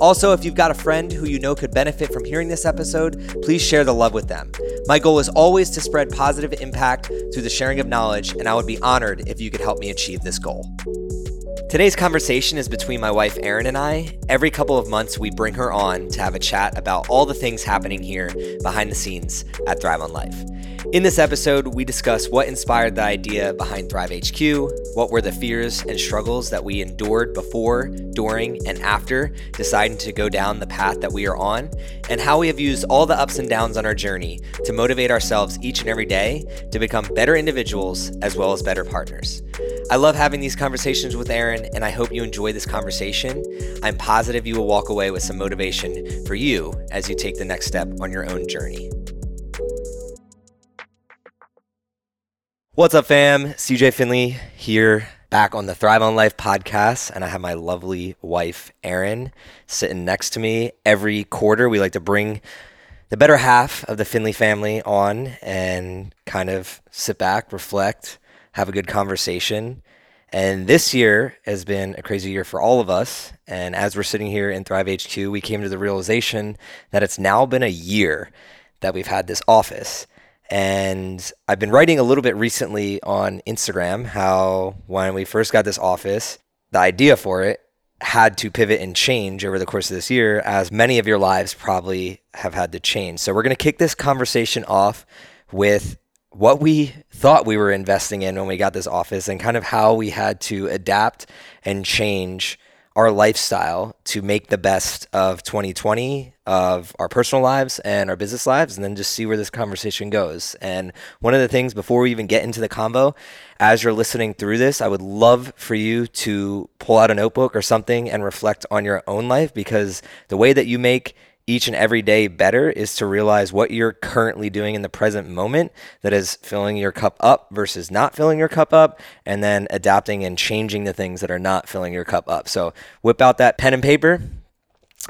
Also, if you've got a friend who you know could benefit from hearing this episode, please share the love with them. My goal is always to spread positive impact through the sharing of knowledge, and I would be honored if you could help me achieve this goal. Today's conversation is between my wife Erin and I. Every couple of months, we bring her on to have a chat about all the things happening here behind the scenes at Thrive on Life. In this episode, we discuss what inspired the idea behind Thrive HQ, what were the fears and struggles that we endured before, during, and after deciding to go down the path that we are on, and how we have used all the ups and downs on our journey to motivate ourselves each and every day to become better individuals as well as better partners. I love having these conversations with Erin, and I hope you enjoy this conversation. I'm positive you will walk away with some motivation for you as you take the next step on your own journey. What's up, fam? CJ Finley here, back on the Thrive on Life podcast, and I have my lovely wife, Erin, sitting next to me. Every quarter, we like to bring the better half of the Finley family on and kind of sit back, reflect, have a good conversation. And this year has been a crazy year for all of us. And as we're sitting here in Thrive HQ, we came to the realization that it's now been a year that we've had this office. And I've been writing a little bit recently on Instagram how when we first got this office, the idea for it had to pivot and change over the course of this year, as many of your lives probably have had to change. So we're going to kick this conversation off with what we thought we were investing in when we got this office and kind of how we had to adapt and change our lifestyle to make the best of 2020 of our personal lives and our business lives and then just see where this conversation goes. And one of the things before we even get into the convo as you're listening through this, I would love for you to pull out a notebook or something and reflect on your own life because the way that you make each and every day better is to realize what you're currently doing in the present moment that is filling your cup up versus not filling your cup up, and then adapting and changing the things that are not filling your cup up. So whip out that pen and paper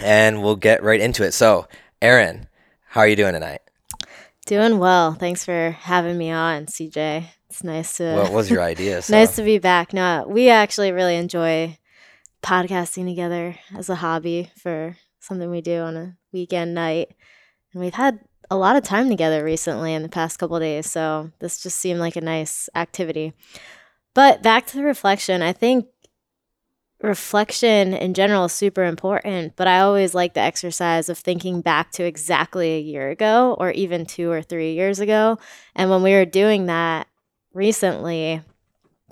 and we'll get right into it. So, Erin, how are you doing tonight? Doing well. Thanks for having me on, CJ. It's nice to. What was your idea? So? nice to be back. No, we actually really enjoy podcasting together as a hobby for something we do on a weekend night. And we've had a lot of time together recently in the past couple days. So this just seemed like a nice activity. But back to the reflection, I think reflection in general is super important, but I always like the exercise of thinking back to exactly a year ago or even two or three years ago. And when we were doing that recently,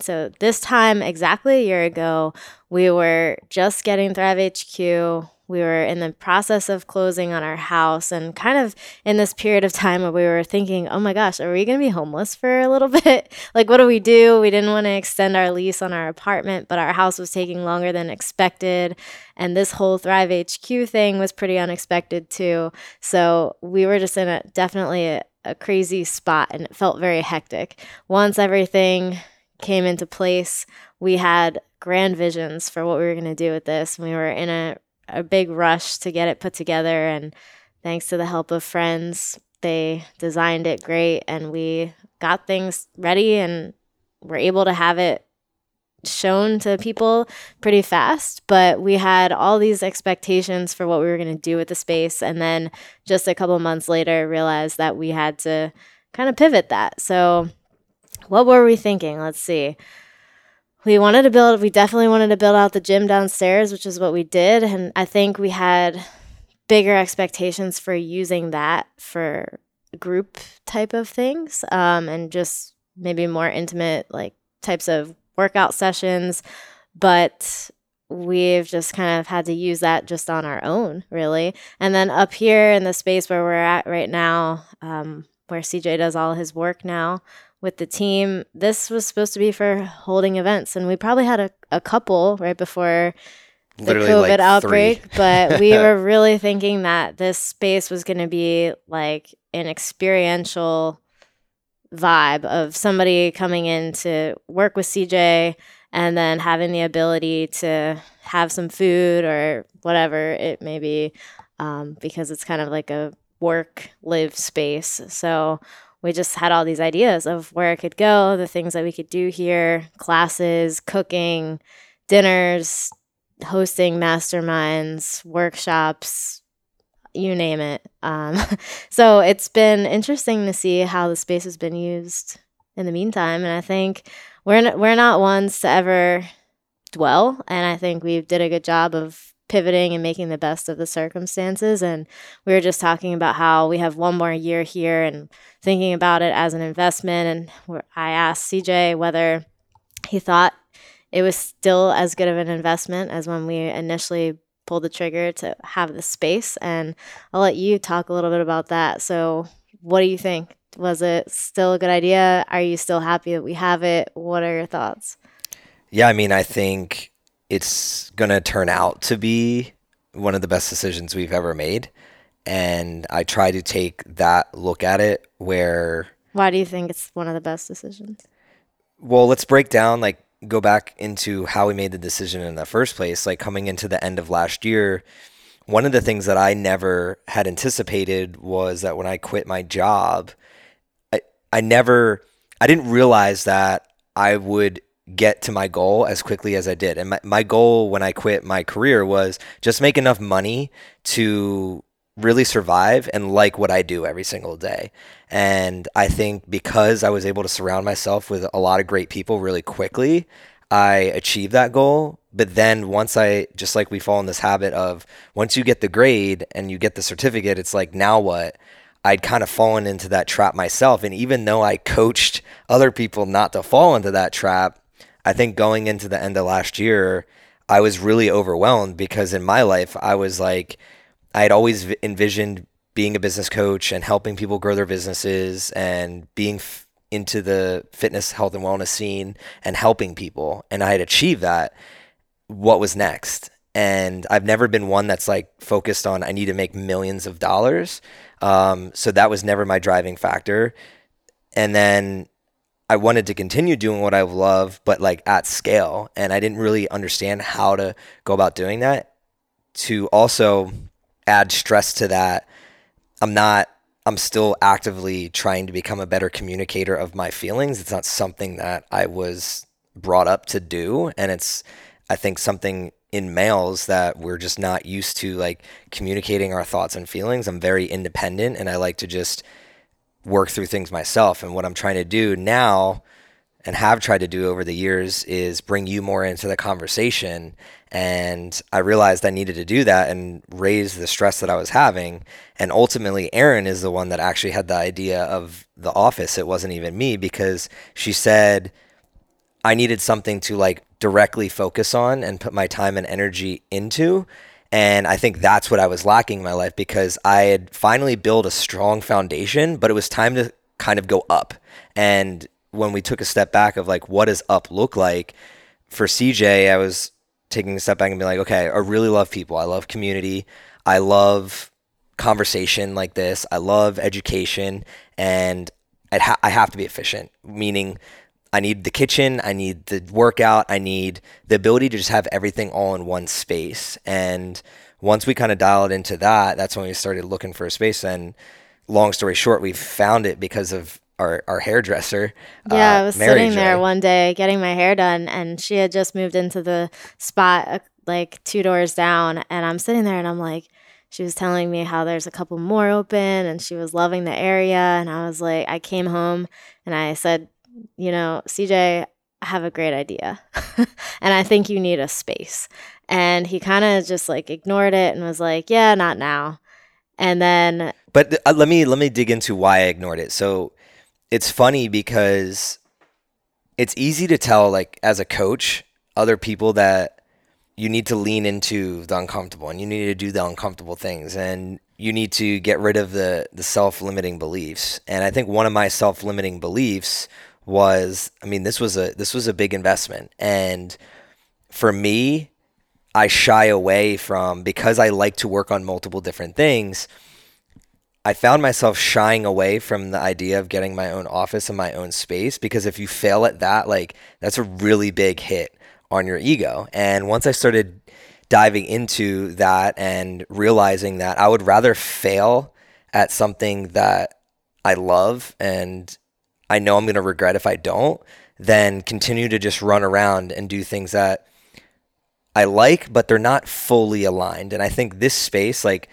so this time exactly a year ago, we were just getting Thrive HQ we were in the process of closing on our house and kind of in this period of time where we were thinking, oh my gosh, are we going to be homeless for a little bit? like, what do we do? We didn't want to extend our lease on our apartment, but our house was taking longer than expected. And this whole Thrive HQ thing was pretty unexpected too. So we were just in a definitely a, a crazy spot and it felt very hectic. Once everything came into place, we had grand visions for what we were going to do with this. We were in a a big rush to get it put together and thanks to the help of friends they designed it great and we got things ready and were able to have it shown to people pretty fast. But we had all these expectations for what we were going to do with the space and then just a couple months later realized that we had to kind of pivot that. So what were we thinking? Let's see we wanted to build we definitely wanted to build out the gym downstairs which is what we did and i think we had bigger expectations for using that for group type of things um, and just maybe more intimate like types of workout sessions but we've just kind of had to use that just on our own really. And then up here in the space where we're at right now um, where cj does all his work now with the team. This was supposed to be for holding events, and we probably had a, a couple right before literally the COVID like outbreak, but we were really thinking that this space was going to be like an experiential vibe of somebody coming in to work with CJ and then having the ability to have some food or whatever it may be um, because it's kind of like a work live space. So we just had all these ideas of where it could go, the things that we could do here, classes, cooking, dinners, hosting masterminds, workshops, you name it. Um, so it's been interesting to see how the space has been used in the meantime, and I think we're n- we're not ones to ever dwell, and I think we've did a good job of pivoting and making the best of the circumstances. And we were just talking about how we have one more year here and thinking about it as an investment. And I asked CJ whether he thought it was still as good of an investment as when we initially pulled the trigger to have the space. And I'll let you talk a little bit about that. So, what do you think? Was it still a good idea? Are you still happy that we have it? What are your thoughts? Yeah, I mean, I think it's going to turn out to be one of the best decisions we've ever made. And I try to take that look at it where. Why do you think it's one of the best decisions? Well, let's break down, like, go back into how we made the decision in the first place. Like, coming into the end of last year, one of the things that I never had anticipated was that when I quit my job, I, I never, I didn't realize that I would get to my goal as quickly as I did. And my, my goal when I quit my career was just make enough money to really survive and like what I do every single day. And I think because I was able to surround myself with a lot of great people really quickly, I achieved that goal. But then once I, just like we fall in this habit of once you get the grade and you get the certificate, it's like, now what? I'd kind of fallen into that trap myself. And even though I coached other people not to fall into that trap, I think going into the end of last year, I was really overwhelmed because in my life, I was like, I had always envisioned being a business coach and helping people grow their businesses and being f- into the fitness, health, and wellness scene and helping people. And I had achieved that. What was next? And I've never been one that's like focused on, I need to make millions of dollars. Um, so that was never my driving factor. And then I wanted to continue doing what I love, but like at scale. And I didn't really understand how to go about doing that. To also add stress to that, I'm not, I'm still actively trying to become a better communicator of my feelings. It's not something that I was brought up to do. And it's, I think, something in males that we're just not used to like communicating our thoughts and feelings. I'm very independent and I like to just work through things myself. And what I'm trying to do now and have tried to do over the years is bring you more into the conversation. And I realized I needed to do that and raise the stress that I was having. And ultimately, Erin is the one that actually had the idea of the office. It wasn't even me because she said I needed something to like directly focus on and put my time and energy into. And I think that's what I was lacking in my life because I had finally built a strong foundation, but it was time to kind of go up. And when we took a step back of like, what does up look like for CJ, I was taking a step back and being like, okay, I really love people. I love community. I love conversation like this. I love education. And ha- I have to be efficient, meaning I need the kitchen, I need the workout, I need the ability to just have everything all in one space. And once we kind of dialed into that, that's when we started looking for a space. And long story short, we found it because of our, our hairdresser. Yeah, uh, I was Mary sitting J. there one day getting my hair done, and she had just moved into the spot uh, like two doors down. And I'm sitting there and I'm like, she was telling me how there's a couple more open and she was loving the area. And I was like, I came home and I said, you know, CJ, I have a great idea. and I think you need a space. And he kind of just like ignored it and was like, yeah, not now. And then But uh, let me let me dig into why I ignored it. So it's funny because it's easy to tell like as a coach other people that you need to lean into the uncomfortable and you need to do the uncomfortable things and you need to get rid of the the self-limiting beliefs. And I think one of my self-limiting beliefs was I mean this was a this was a big investment and for me I shy away from because I like to work on multiple different things. I found myself shying away from the idea of getting my own office and my own space because if you fail at that, like that's a really big hit on your ego. And once I started diving into that and realizing that I would rather fail at something that I love and I know I'm going to regret if I don't than continue to just run around and do things that I like, but they're not fully aligned. And I think this space, like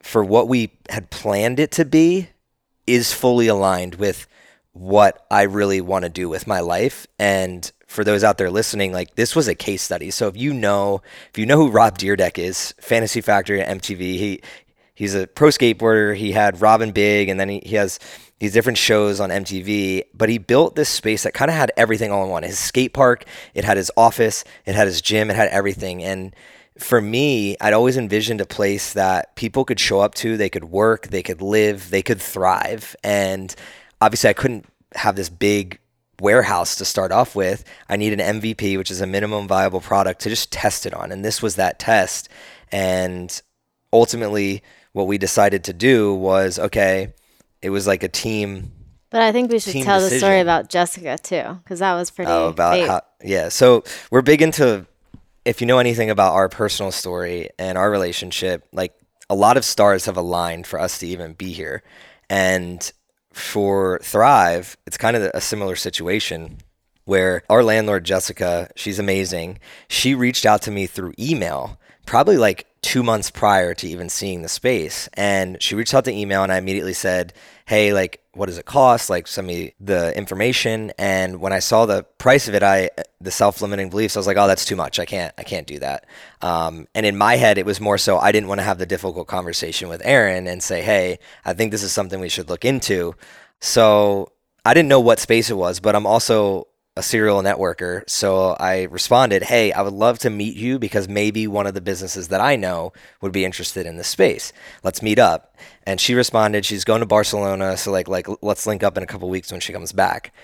for what we had planned it to be, is fully aligned with what I really want to do with my life. And for those out there listening, like this was a case study. So if you know, if you know who Rob Dyrdek is, Fantasy Factory MTV, he he's a pro skateboarder. He had Rob & Big, and then he, he has these different shows on MTV. But he built this space that kind of had everything all in one. His skate park, it had his office, it had his gym, it had everything. And for me, I'd always envisioned a place that people could show up to, they could work, they could live, they could thrive. And obviously, I couldn't have this big warehouse to start off with. I need an MVP, which is a minimum viable product to just test it on. And this was that test. And ultimately, what we decided to do was okay, it was like a team. But I think we should tell decision. the story about Jessica too, because that was pretty. Oh, about how, yeah. So we're big into, if you know anything about our personal story and our relationship, like a lot of stars have aligned for us to even be here. And for Thrive, it's kind of a similar situation where our landlord, Jessica, she's amazing. She reached out to me through email, probably like two months prior to even seeing the space. And she reached out to email, and I immediately said, Hey, like, what does it cost? Like, send me the information. And when I saw the price of it, I, the self limiting beliefs, I was like, Oh, that's too much. I can't, I can't do that. Um, and in my head, it was more so I didn't want to have the difficult conversation with Erin and say, Hey, I think this is something we should look into. So I didn't know what space it was, but I'm also a serial networker. So I responded, Hey, I would love to meet you because maybe one of the businesses that I know would be interested in this space. Let's meet up. And she responded, She's going to Barcelona. So like like let's link up in a couple weeks when she comes back.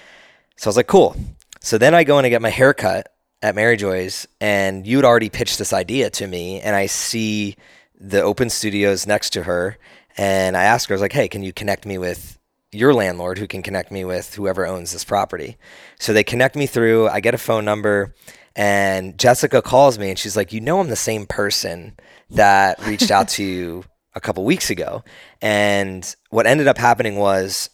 So I was like, Cool. So then I go in and I get my hair cut at Mary Joy's, and you had already pitched this idea to me, and I see the open studios next to her. And I asked her, I was like, hey, can you connect me with your landlord who can connect me with whoever owns this property. So they connect me through, I get a phone number, and Jessica calls me and she's like, You know, I'm the same person that reached out to you a couple weeks ago. And what ended up happening was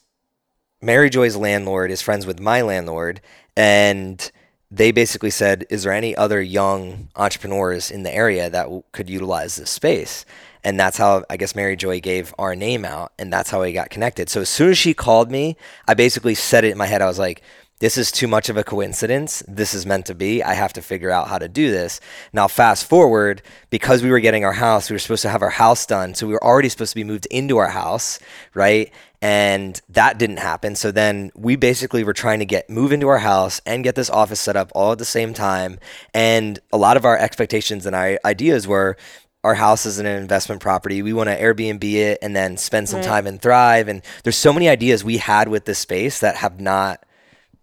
Mary Joy's landlord is friends with my landlord. And they basically said, Is there any other young entrepreneurs in the area that w- could utilize this space? And that's how I guess Mary Joy gave our name out, and that's how we got connected. So as soon as she called me, I basically said it in my head. I was like, this is too much of a coincidence. This is meant to be. I have to figure out how to do this. Now, fast forward, because we were getting our house, we were supposed to have our house done. So we were already supposed to be moved into our house, right? And that didn't happen. So then we basically were trying to get move into our house and get this office set up all at the same time. And a lot of our expectations and our ideas were our house is an investment property. We want to Airbnb it and then spend some right. time and thrive. And there's so many ideas we had with this space that have not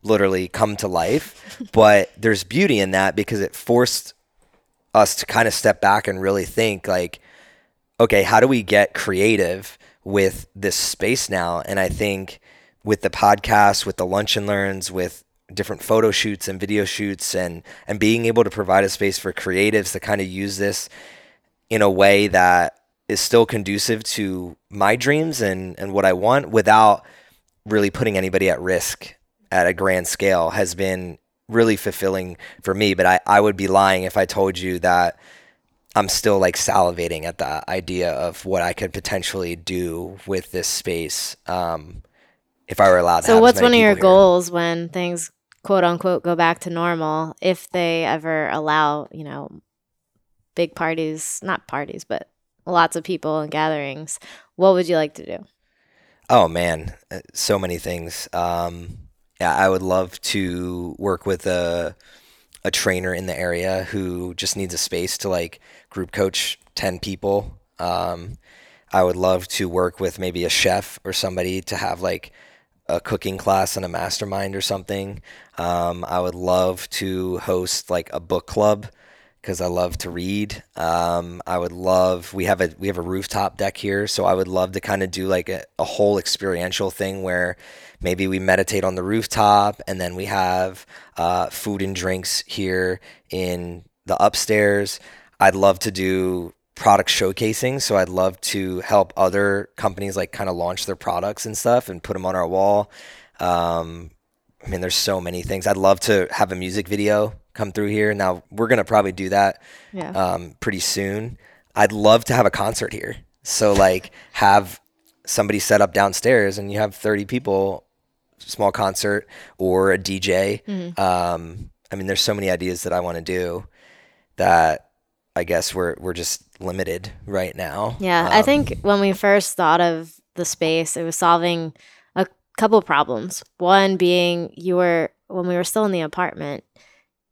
literally come to life. but there's beauty in that because it forced us to kind of step back and really think like, okay, how do we get creative with this space now? And I think with the podcast, with the lunch and learns, with different photo shoots and video shoots and and being able to provide a space for creatives to kind of use this in a way that is still conducive to my dreams and, and what I want without really putting anybody at risk at a grand scale has been really fulfilling for me. But I, I would be lying if I told you that I'm still like salivating at the idea of what I could potentially do with this space um, if I were allowed so what's one of your here. goals when things quote unquote go back to normal if they ever allow, you know, big parties, not parties, but lots of people and gatherings, what would you like to do? Oh man, uh, so many things. Um, yeah, I would love to work with a a trainer in the area who just needs a space to like group coach ten people. Um, I would love to work with maybe a chef or somebody to have like a cooking class and a mastermind or something. Um, I would love to host like a book club because I love to read. Um, I would love we have a we have a rooftop deck here, so I would love to kind of do like a, a whole experiential thing where maybe we meditate on the rooftop, and then we have uh, food and drinks here in the upstairs. I'd love to do product showcasing. So I'd love to help other companies like kind of launch their products and stuff and put them on our wall. Um, I mean, there's so many things. I'd love to have a music video come through here. Now we're gonna probably do that Yeah. um, pretty soon. I'd love to have a concert here. So like have somebody set up downstairs and you have 30 people, small concert or a DJ. Mm-hmm. Um, I mean, there's so many ideas that I want to do that I guess we're we're just limited right now. Yeah, I Um, think when we first thought of the space, it was solving a couple problems. One being you were when we were still in the apartment,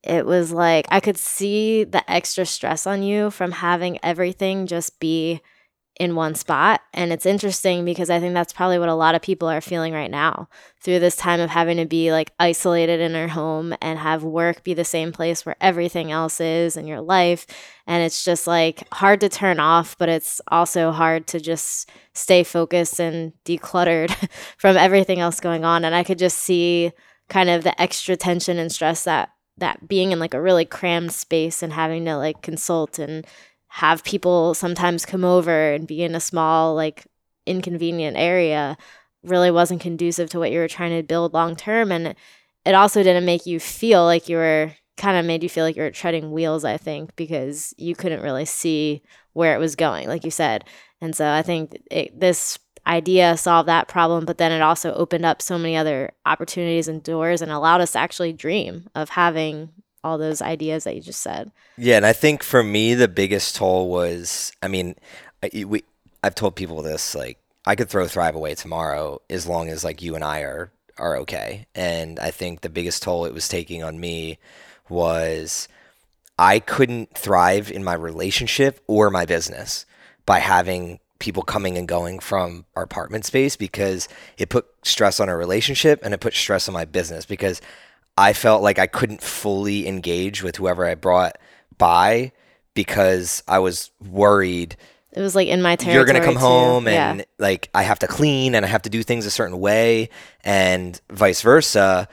it was like I could see the extra stress on you from having everything just be in one spot. And it's interesting because I think that's probably what a lot of people are feeling right now through this time of having to be like isolated in their home and have work be the same place where everything else is in your life. And it's just like hard to turn off, but it's also hard to just stay focused and decluttered from everything else going on. And I could just see kind of the extra tension and stress that that being in like a really crammed space and having to like consult and have people sometimes come over and be in a small like inconvenient area really wasn't conducive to what you were trying to build long term. And it also didn't make you feel like you were kind of made you feel like you were treading wheels i think because you couldn't really see where it was going like you said. And so i think it, this idea solved that problem but then it also opened up so many other opportunities and doors and allowed us to actually dream of having all those ideas that you just said Yeah, and I think for me the biggest toll was, I mean, we I've told people this like I could throw Thrive away tomorrow as long as like you and I are are okay. And I think the biggest toll it was taking on me was I couldn't thrive in my relationship or my business by having people coming and going from our apartment space because it put stress on our relationship and it put stress on my business because I felt like I couldn't fully engage with whoever I brought by because I was worried it was like in my territory you're going to come too. home Yeah. and like I have to clean and I have to do things a certain way and vice versa.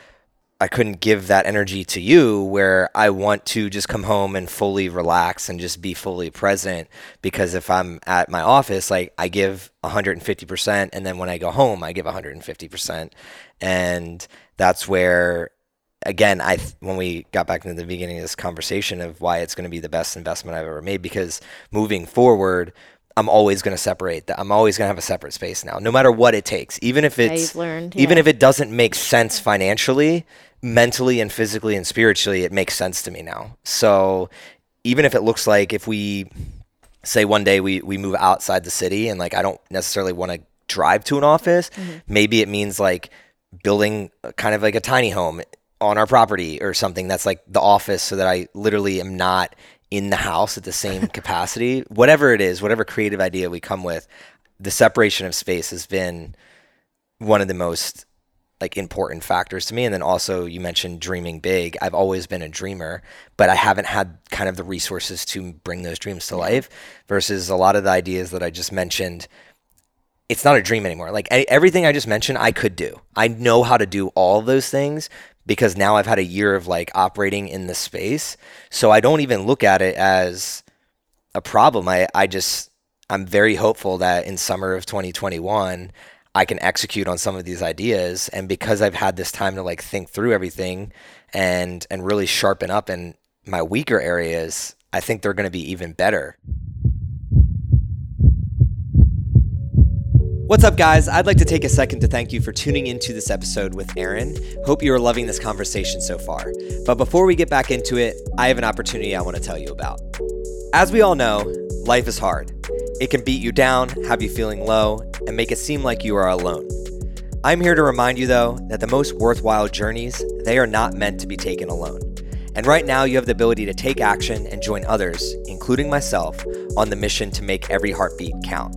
I couldn't give that energy to you where I want to just come home and fully relax and just be fully present because if I'm at my office like I give 150% and then when I go home I give 150% and that's where again I when we got back into the beginning of this conversation of why it's going to be the best investment I've ever made because moving forward I'm always going to separate that. I'm always going to have a separate space now, no matter what it takes. Even if Yeah, it's learned, even if it doesn't make sense financially, mentally and physically and spiritually, it makes sense to me now. So even if it looks like if we say one day we, we move outside the city and like I don't necessarily want to drive to an office, mm-hmm. maybe it means like building kind of like a tiny home on our property or something that's like the office so that I literally am not in the house at the same capacity. Whatever it is, whatever creative idea we come with, the separation of space has been one of the most like important factors to me. And then also you mentioned dreaming big. I've always been a dreamer but i haven't had kind of the resources to bring those dreams to life versus a lot of the ideas that i just mentioned. It's not a dream anymore. Like everything i just mentioned i could do. I know how to do all those things because now i've had a year of like operating in this space so i don't even look at it as a problem. I, I just I'm very hopeful that in summer of 2021 I can execute on some of these ideas and because I've had this time to like think through everything and and really sharpen up in my weaker areas, I think they're going to be even better. What's up, guys? I'd like to take a second to thank you for tuning into this episode with Erin. Hope you are loving this conversation so far. But before we get back into it, I have an opportunity I want to tell you about. As we all know, life is hard. It can beat you down, have you feeling low, and make it seem like you are alone. I'm here to remind you though that the most worthwhile journeys, they are not meant to be taken alone. And right now you have the ability to take action and join others, including myself, on the mission to make every heartbeat count.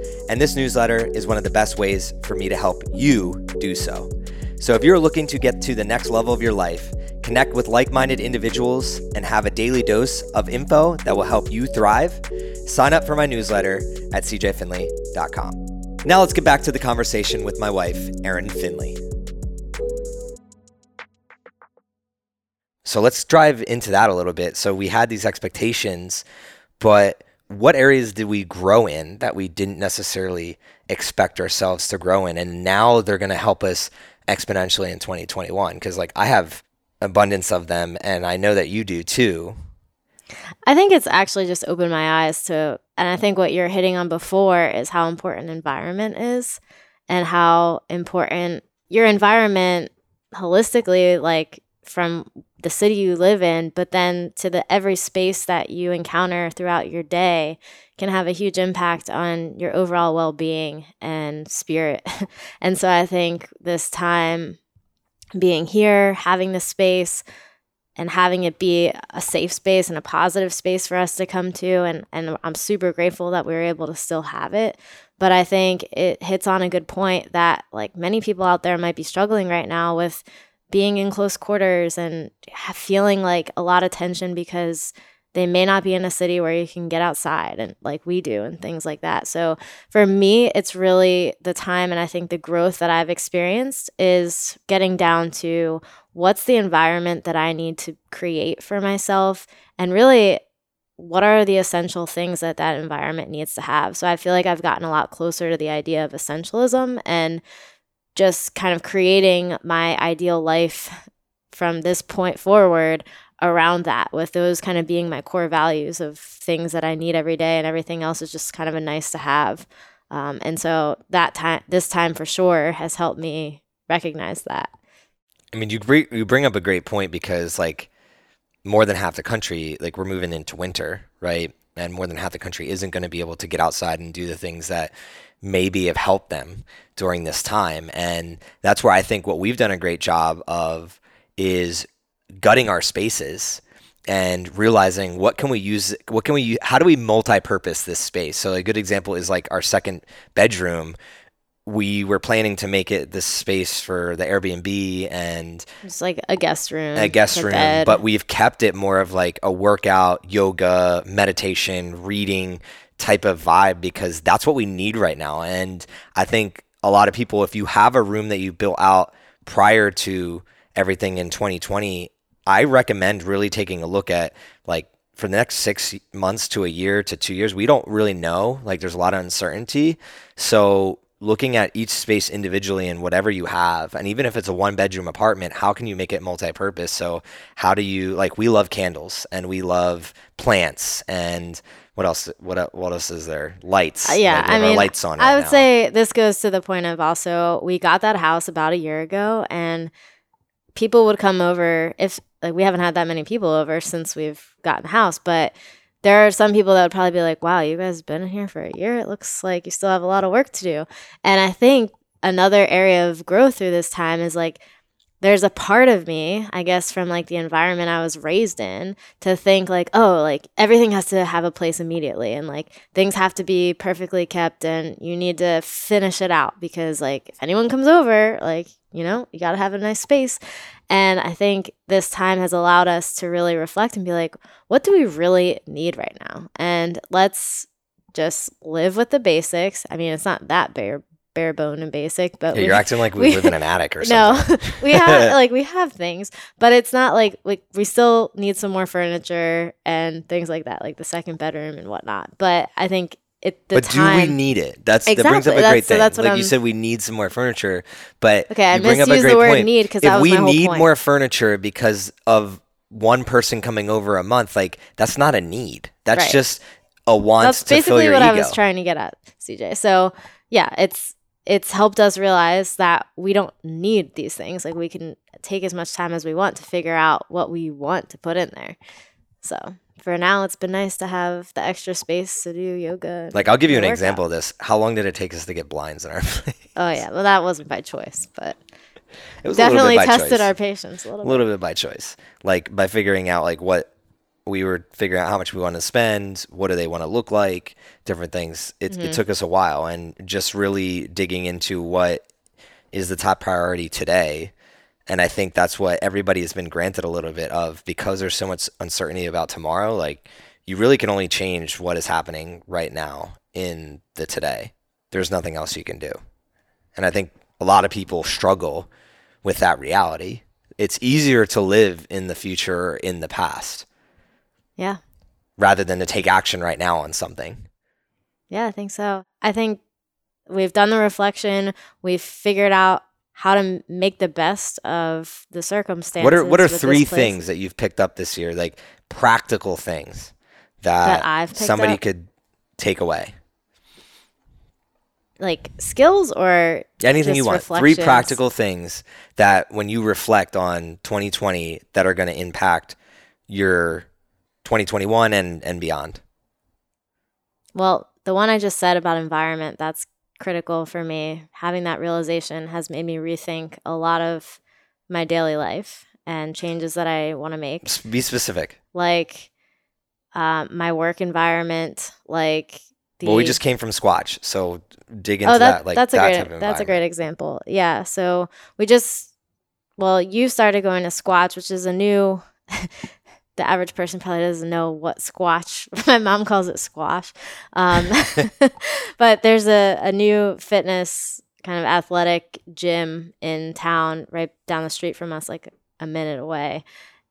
And this newsletter is one of the best ways for me to help you do so. So if you're looking to get to the next level of your life, connect with like minded individuals, and have a daily dose of info that will help you thrive, sign up for my newsletter at cjfinley.com. Now let's get back to the conversation with my wife, Erin Finley. So let's drive into that a little bit. So we had these expectations, but what areas did we grow in that we didn't necessarily expect ourselves to grow in? And now they're going to help us exponentially in 2021 because like i have abundance of them and i know that you do too. I think it's actually just opened my eyes to and i think what you're hitting on before is how important environment is and how important your environment holistically like from the city you live in, but then to the every space that you encounter throughout your day can have a huge impact on your overall well being and spirit. and so I think this time being here, having this space, and having it be a safe space and a positive space for us to come to and and I'm super grateful that we were able to still have it but I think it hits on a good point that like many people out there might be struggling right now with being in close quarters and feeling like a lot of tension because they may not be in a city where you can get outside and like we do and things like that. So for me, it's really the time and I think the growth that I've experienced is getting down to what's the environment that I need to create for myself and really what are the essential things that that environment needs to have. So I feel like I've gotten a lot closer to the idea of essentialism and just kind of creating my ideal life from this point forward around that with those kind of being my core values of things that I need every day and everything else is just kind of a nice to have. Um, and so that time, this time for sure has helped me recognize that. I mean, you bring, you bring up a great point because like more than half the country, like we're moving into winter, right? And more than half the country isn't going to be able to get outside and do the things that maybe have helped them during this time. And that's where I think what we've done a great job of is gutting our spaces and realizing what can we use what can we how do we multi-purpose this space so a good example is like our second bedroom we were planning to make it this space for the Airbnb and it's like a guest room, a guest room, bed. but we've kept it more of like a workout, yoga, meditation, reading type of vibe because that's what we need right now. And I think a lot of people, if you have a room that you built out prior to everything in 2020, I recommend really taking a look at like for the next six months to a year to two years, we don't really know. Like there's a lot of uncertainty. So looking at each space individually and whatever you have and even if it's a one bedroom apartment how can you make it multi-purpose? So how do you like we love candles and we love plants and what else what what else is there? Lights. Uh, yeah like i mean lights on right i would now. say this goes to the point of also we got that house about a year ago and people would come over if like we haven't had that many people over since we've gotten the house but there are some people that would probably be like, wow, you guys have been here for a year. It looks like you still have a lot of work to do. And I think another area of growth through this time is like, there's a part of me, I guess, from like the environment I was raised in to think like, oh, like everything has to have a place immediately and like things have to be perfectly kept and you need to finish it out because like if anyone comes over, like, you know, you got to have a nice space. And I think this time has allowed us to really reflect and be like, what do we really need right now? And let's just live with the basics. I mean, it's not that bare bare bone and basic, but yeah, you're acting like we, we, live in an attic or something. No, we have like we have things, but it's not like like we still need some more furniture and things like that, like the second bedroom and whatnot. But I think it, but time, do we need it? That's exactly. that brings up a great thing. So like I'm, you said, we need some more furniture, but okay, I you bring up a great the word point. need because if we need point. more furniture because of one person coming over a month, like that's not a need. That's right. just a want that's to basically fill your what ego. I was trying to get at, CJ. So yeah, it's it's helped us realize that we don't need these things. Like we can take as much time as we want to figure out what we want to put in there. So for now, it's been nice to have the extra space to do yoga. Like I'll give you an workout. example of this. How long did it take us to get blinds in our place? Oh yeah, well that wasn't by choice, but It was definitely bit tested choice. our patience a little a bit. little bit by choice. Like by figuring out like what we were figuring out how much we want to spend, what do they want to look like, different things. It, Mm-hmm. it took us a while and just really digging into what is the top priority today. And I think that's what everybody has been granted a little bit of because there's so much uncertainty about tomorrow. Like you really can only change what is happening right now in the today. There's nothing else you can do. And I think a lot of people struggle with that reality. It's easier to live in the future in the past Yeah. rather than to take action right now on something. Yeah, I think so. I think we've done the reflection. We've figured out how to make the best of the circumstances. What are what are three things that you've picked up this year, like practical things that, That somebody up? could take away? like skills or Anything you want. Three practical things that when you reflect on 2020 that are going to impact your 2021 and and beyond. Well, the one I just said about environment, that's critical for me. Having that realization has made me rethink a lot of my daily life and changes that I want to make. Be specific. Like um, my work environment, like the well, we just came from Squatch, so dig into oh, that. that, Like that's a that great type of that's a great example. Yeah. So we just well, you started going to Squatch, which is a new. the average person probably doesn't know what squash. My mom calls it squash, um, but there's a, a new fitness kind of athletic gym in town, right down the street from us, like a minute away.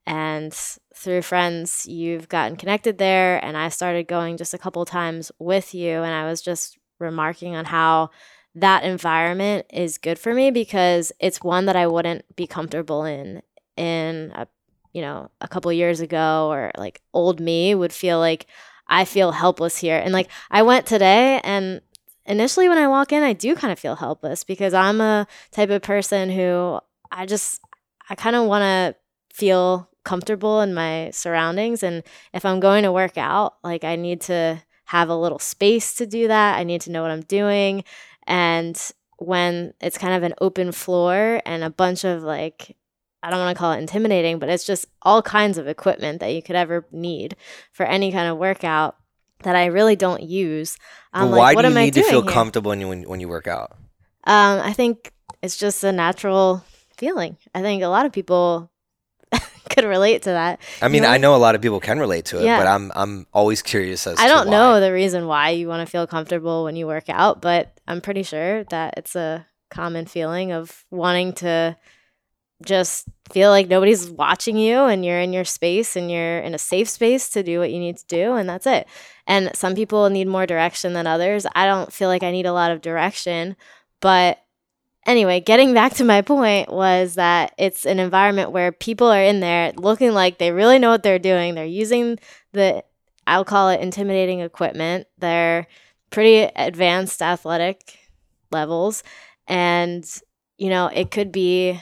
And through friends, you've gotten connected there, and I started going just a couple times with you, and I was just remarking on how that environment is good for me because it's one that I wouldn't be comfortable in in a you know a couple years ago or like old me would feel like I feel helpless here and like I went today and initially when I walk in I do kind of feel helpless because I'm a type of person who I just I kind of want to feel comfortable in my surroundings and if I'm going to work out like I need to have a little space to do that. I need to know what I'm doing. And when it's kind of an open floor and a bunch of like, I don't want to call it intimidating, but it's just all kinds of equipment that you could ever need for any kind of workout that I really don't use. I'm why like, what do you am I need to feel here? comfortable when you when, when you work out? Um, I think it's just a natural feeling. I think a lot of people could relate to that. I mean, know? I know a lot of people can relate to it, Yeah. but I'm I'm always curious as to I don't know the reason why you want to feel comfortable when you work out, but I'm pretty sure that it's a common feeling of wanting to just feel like nobody's watching you and you're in your space and you're in a safe space to do what you need to do and that's it. And some people need more direction than others. I don't feel like I need a lot of direction, but anyway, getting back to my point was that it's an environment where people are in there looking like they really know what they're doing. They're using the I'll call it intimidating equipment. They're pretty advanced athletic levels and you know, it could be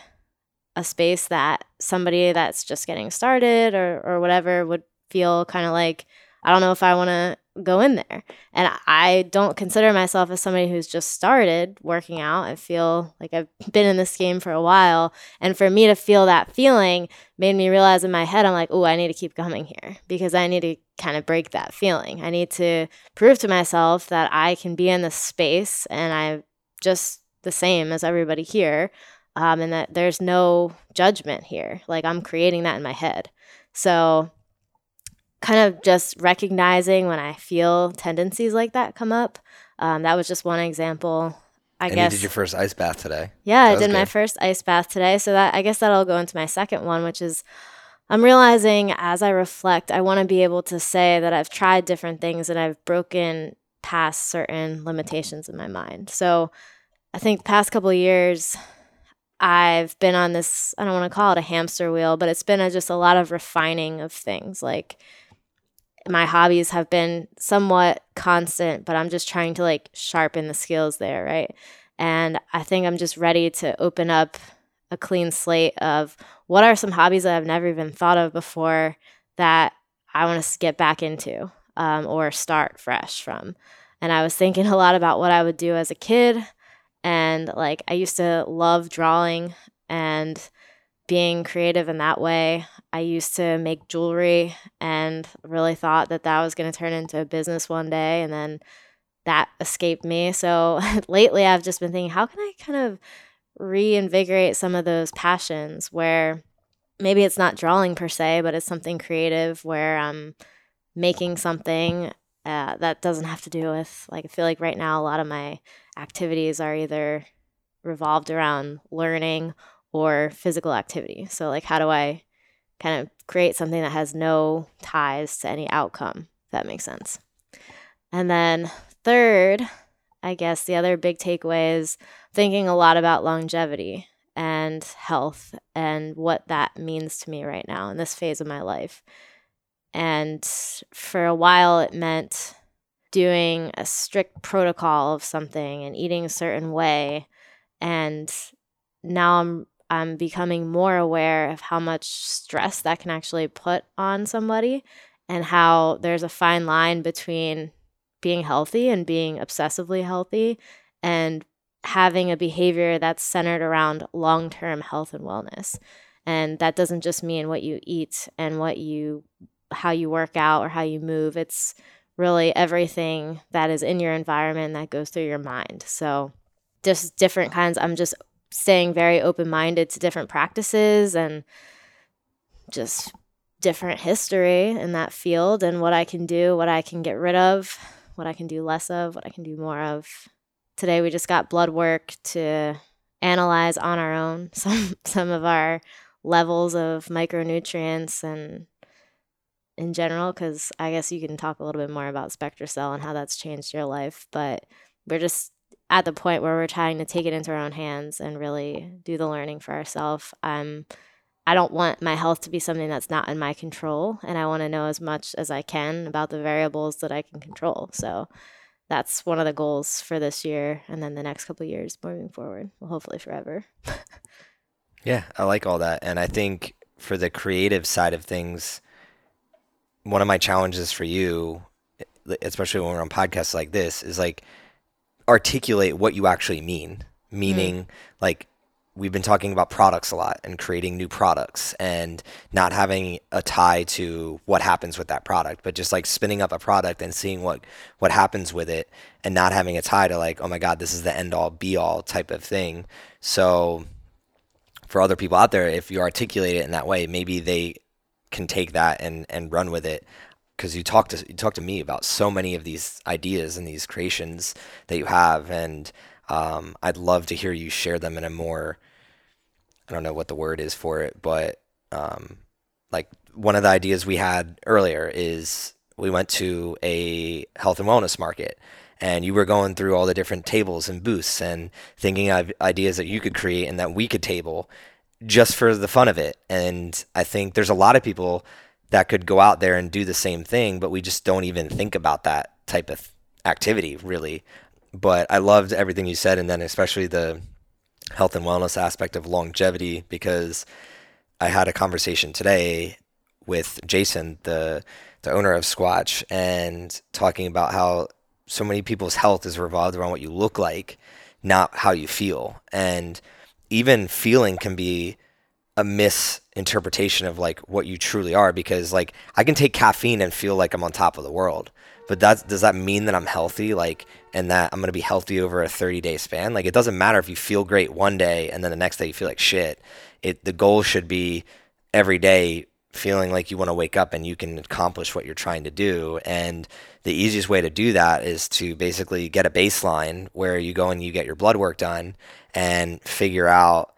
a space that somebody that's just getting started or or whatever would feel kind of like I don't know if I want to go in there. And I don't consider myself as somebody who's just started working out. I feel like I've been in this game for a while. And for me to feel that feeling made me realize in my head, I'm like, oh, I need to keep coming here because I need to kind of break that feeling. I need to prove to myself that I can be in this space and I'm just the same as everybody here. Um, and that there's no judgment here. Like I'm creating that in my head. So kind of just recognizing when I feel tendencies like that come up. Um, that was just one example. I and guess. you did your first ice bath today. yeah, that I did my first ice bath today. So that I guess that'll go into my second one, which is I'm realizing as I reflect, I want to be able to say that I've tried different things and I've broken past certain limitations in my mind. So I think past couple of years, I've been on this, I don't want to call it a hamster wheel, but it's been a, just a lot of refining of things. Like my hobbies have been somewhat constant, but I'm just trying to like sharpen the skills there, right? And I think I'm just ready to open up a clean slate of what are some hobbies that I've never even thought of before that I want to get back into um, or start fresh from. And I was thinking a lot about what I would do as a kid. And like, I used to love drawing and being creative in that way. I used to make jewelry and really thought that that was going to turn into a business one day. And then that escaped me. So lately, I've just been thinking, how can I kind of reinvigorate some of those passions where maybe it's not drawing per se, but it's something creative where I'm making something uh, that doesn't have to do with, like, I feel like right now a lot of my activities are either revolved around learning or physical activity. So, like, how do I kind of create something that has no ties to any outcome, if that makes sense? And then, third, I guess the other big takeaway is thinking a lot about longevity and health and what that means to me right now in this phase of my life. And for a while, it meant doing a strict protocol of something and eating a certain way. And now I'm I'm becoming more aware of how much stress that can actually put on somebody and how there's a fine line between being healthy and being obsessively healthy and having a behavior that's centered around long term health and wellness. And that doesn't just mean what you eat and what you, how you work out or how you move. It's really everything that is in your environment that goes through your mind. So, just different kinds. I'm just staying very open minded to different practices and just different history in that field and what I can do, what I can get rid of, what I can do less of, what I can do more of. Today we just got blood work to analyze on our own some some of our levels of micronutrients and in general cuz I guess you can talk a little bit more about SpectraCell and how that's changed your life, but we're just at the point where we're trying to take it into our own hands and really do the learning for ourselves. Um, I don't want my health to be something that's not in my control, and I want to know as much as I can about the variables that I can control. So that's one of the goals for this year, and then the next couple years moving forward. Well, hopefully forever. yeah, I like all that, and I think for the creative side of things, one of my challenges for you, especially when we're on podcasts like this, is like articulate what you actually mean. Meaning, mm. like, we've been talking about products a lot and creating new products and not having a tie to what happens with that product, but just like spinning up a product and seeing what what happens with it and not having a tie to like, oh my God, this is the end all be all type of thing. So for other people out there, if you articulate it in that way, maybe they can take that and, and run with it. Because you talk to you talk to me about so many of these ideas and these creations that you have, and um, I'd love to hear you share them in a more I don't know what the word is for it, but um, like one of the ideas we had earlier is we went to a health and wellness market and you were going through all the different tables and booths and thinking of ideas that you could create and that we could table just for the fun of it. And I think there's a lot of people that could go out there and do the same thing, but we just don't even think about that type of activity really. But I loved everything you said, and then especially the health and wellness aspect of longevity because I had a conversation today with Jason, the the owner of Squatch, and talking about how so many people's health is revolved around what you look like, not how you feel. And even feeling can be a misinterpretation of like what you truly are because like I can take caffeine and feel like I'm on top of the world. But that does that mean that I'm healthy like and that I'm going to be healthy over a 30-day span? Like it doesn't matter if you feel great one day and then the next day you feel like shit. It the goal should be every day feeling like you want to wake up and you can accomplish what you're trying to do and the easiest way to do that is to basically get a baseline where you go and you get your blood work done and figure out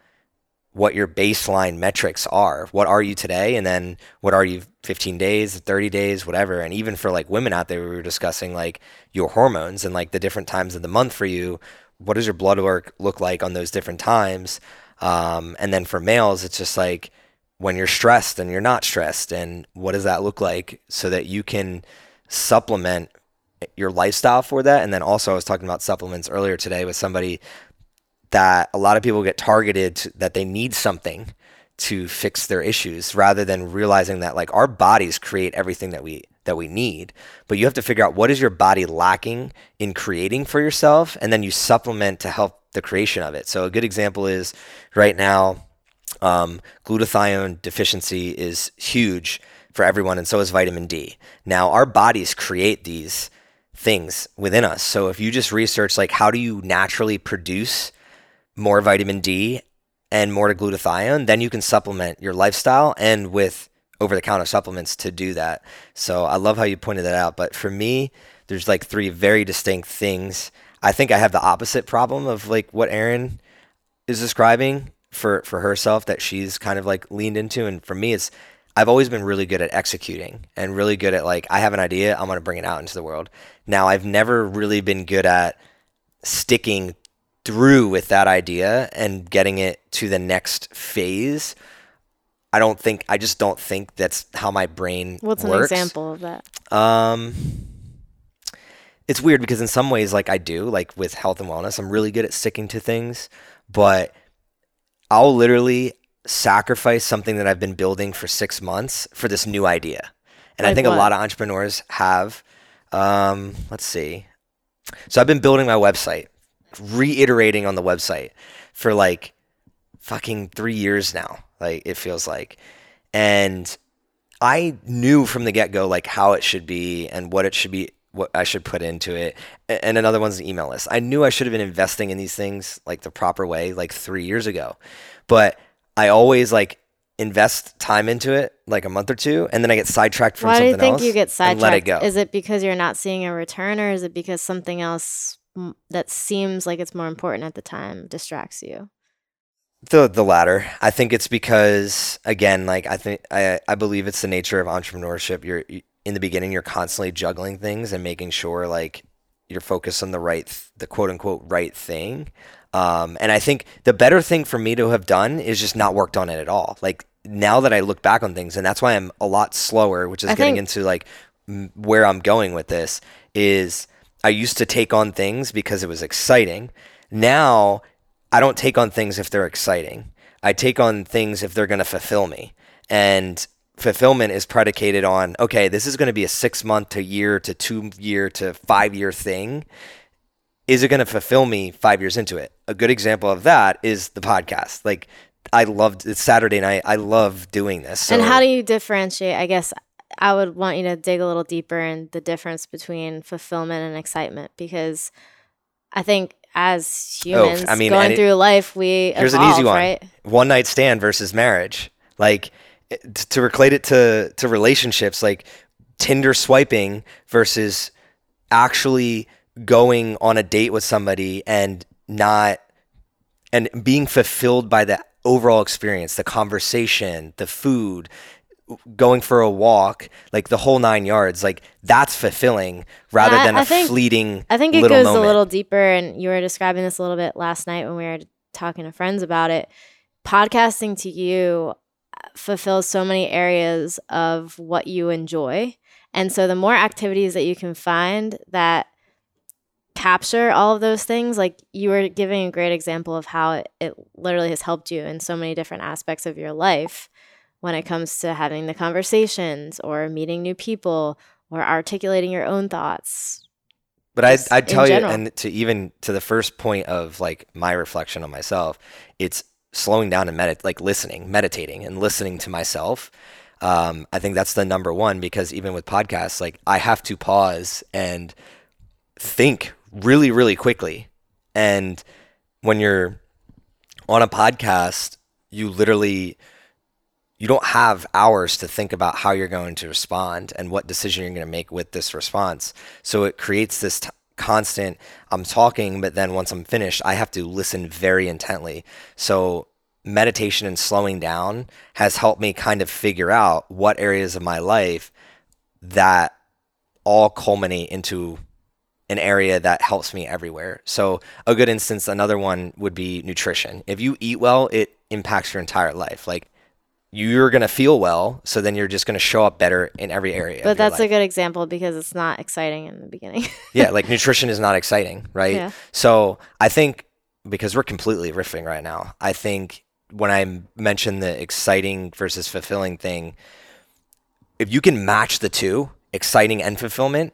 what your baseline metrics are. What are you today? And then what are you 15 days, 30 days, whatever. And even for like women out there, we were discussing like your hormones and like the different times of the month for you. What does your blood work look like on those different times? Um, and then for males, it's just like when you're stressed and you're not stressed. And what does that look like so that you can supplement your lifestyle for that? And then also, I was talking about supplements earlier today with somebody that a lot of people get targeted to, that they need something to fix their issues rather than realizing that like our bodies create everything that we that we need but you have to figure out what is your body lacking in creating for yourself and then you supplement to help the creation of it so a good example is right now um, glutathione deficiency is huge for everyone and so is vitamin d now our bodies create these things within us so if you just research like how do you naturally produce more vitamin D and more glutathione, then you can supplement your lifestyle and with over the counter supplements to do that. So I love how you pointed that out. But for me, there's like three very distinct things. I think I have the opposite problem of like what Erin is describing for for herself that she's kind of like leaned into and for me it's I've always been really good at executing and really good at like I have an idea, I'm going to bring it out into the world. Now, I've never really been good at sticking through with that idea and getting it to the next phase. I don't think I just don't think that's how my brain What's works. an example of that? Um it's weird because in some ways like I do, like with health and wellness, I'm really good at sticking to things, but I'll literally sacrifice something that I've been building for 6 months for this new idea. And I Like think a lot of entrepreneurs have um let's see. So I've been building my website, reiterating on the website for like fucking 3 years now. Like it feels like. And I knew from the get go like how it should be and what it should be, what I should put into it. And another one's the email list. I knew I should have been investing in these things like the proper way like three years ago, but I always like invest time into it like a month or two, and then I get sidetracked from Why do you think you get sidetracked? let it go. Is it because you're not seeing a return, or is it because something else that seems like it's more important at the time distracts you? The the latter. I think it's because again, like I think I I believe it's the nature of entrepreneurship. You're you- in the beginning, you're constantly juggling things and making sure like you're focused on the right, th- the quote unquote right thing. Um, and I think the better thing for me to have done is just not worked on it at all. Like now that I look back on things, and that's why I'm a lot slower, which is I getting think- into like m- where I'm going with this is I used to take on things because it was exciting. Now I don't take on things if they're exciting. I take on things if they're going to fulfill me. And fulfillment is predicated on okay, this is going to be a six month to year to two year to five year thing. Is it going to fulfill me five years into it? A good example of that is the podcast. Like, I loved it's Saturday night. I love doing this. So and how do you differentiate? I guess I would want you to dig a little deeper in the difference between fulfillment and excitement because I think as humans Oh, I mean, going and it- through life, we Here's evolve, an easy one: right? one night stand versus marriage. Like to relate it to to relationships, like Tinder swiping versus actually going on a date with somebody and not and being fulfilled by the overall experience, the conversation, the food, going for a walk, like the whole nine yards. Like that's fulfilling rather I- than I a think- fleeting. I think it goes moment. a little deeper, and you were describing this a little bit last night when we were talking to friends about it. Podcasting to you fulfills so many areas of what you enjoy. And so the more activities that you can find that capture all of those things, like you were giving a great example of how it, it literally has helped you in so many different aspects of your life when it comes to having the conversations or meeting new people or articulating your own thoughts. But I just I in tell you, general. and to even to the first point of like my reflection on myself, it's slowing down and medit like listening, meditating, and listening to myself. Um, I think that's the number one because even with podcasts, like I have to pause and think really, really quickly. And when you're on a podcast, you literally you don't have hours to think about how you're going to respond and what decision you're going to make with this response. So it creates this constant I'm talking, but then once I'm finished, I have to listen very intently. So meditation and slowing down has helped me kind of figure out what areas of my life that all culminate into an area that helps me everywhere. So a good instance, another one would be nutrition. If you eat well, it impacts your entire life. Like you're gonna feel well, so then you're just gonna show up better in every area. But that's a good example because it's not exciting in the beginning. yeah, like nutrition is not exciting, right? Yeah. So I think because we're completely riffing right now. I think when I mentioned the exciting versus fulfilling thing, if you can match the two, exciting and fulfillment,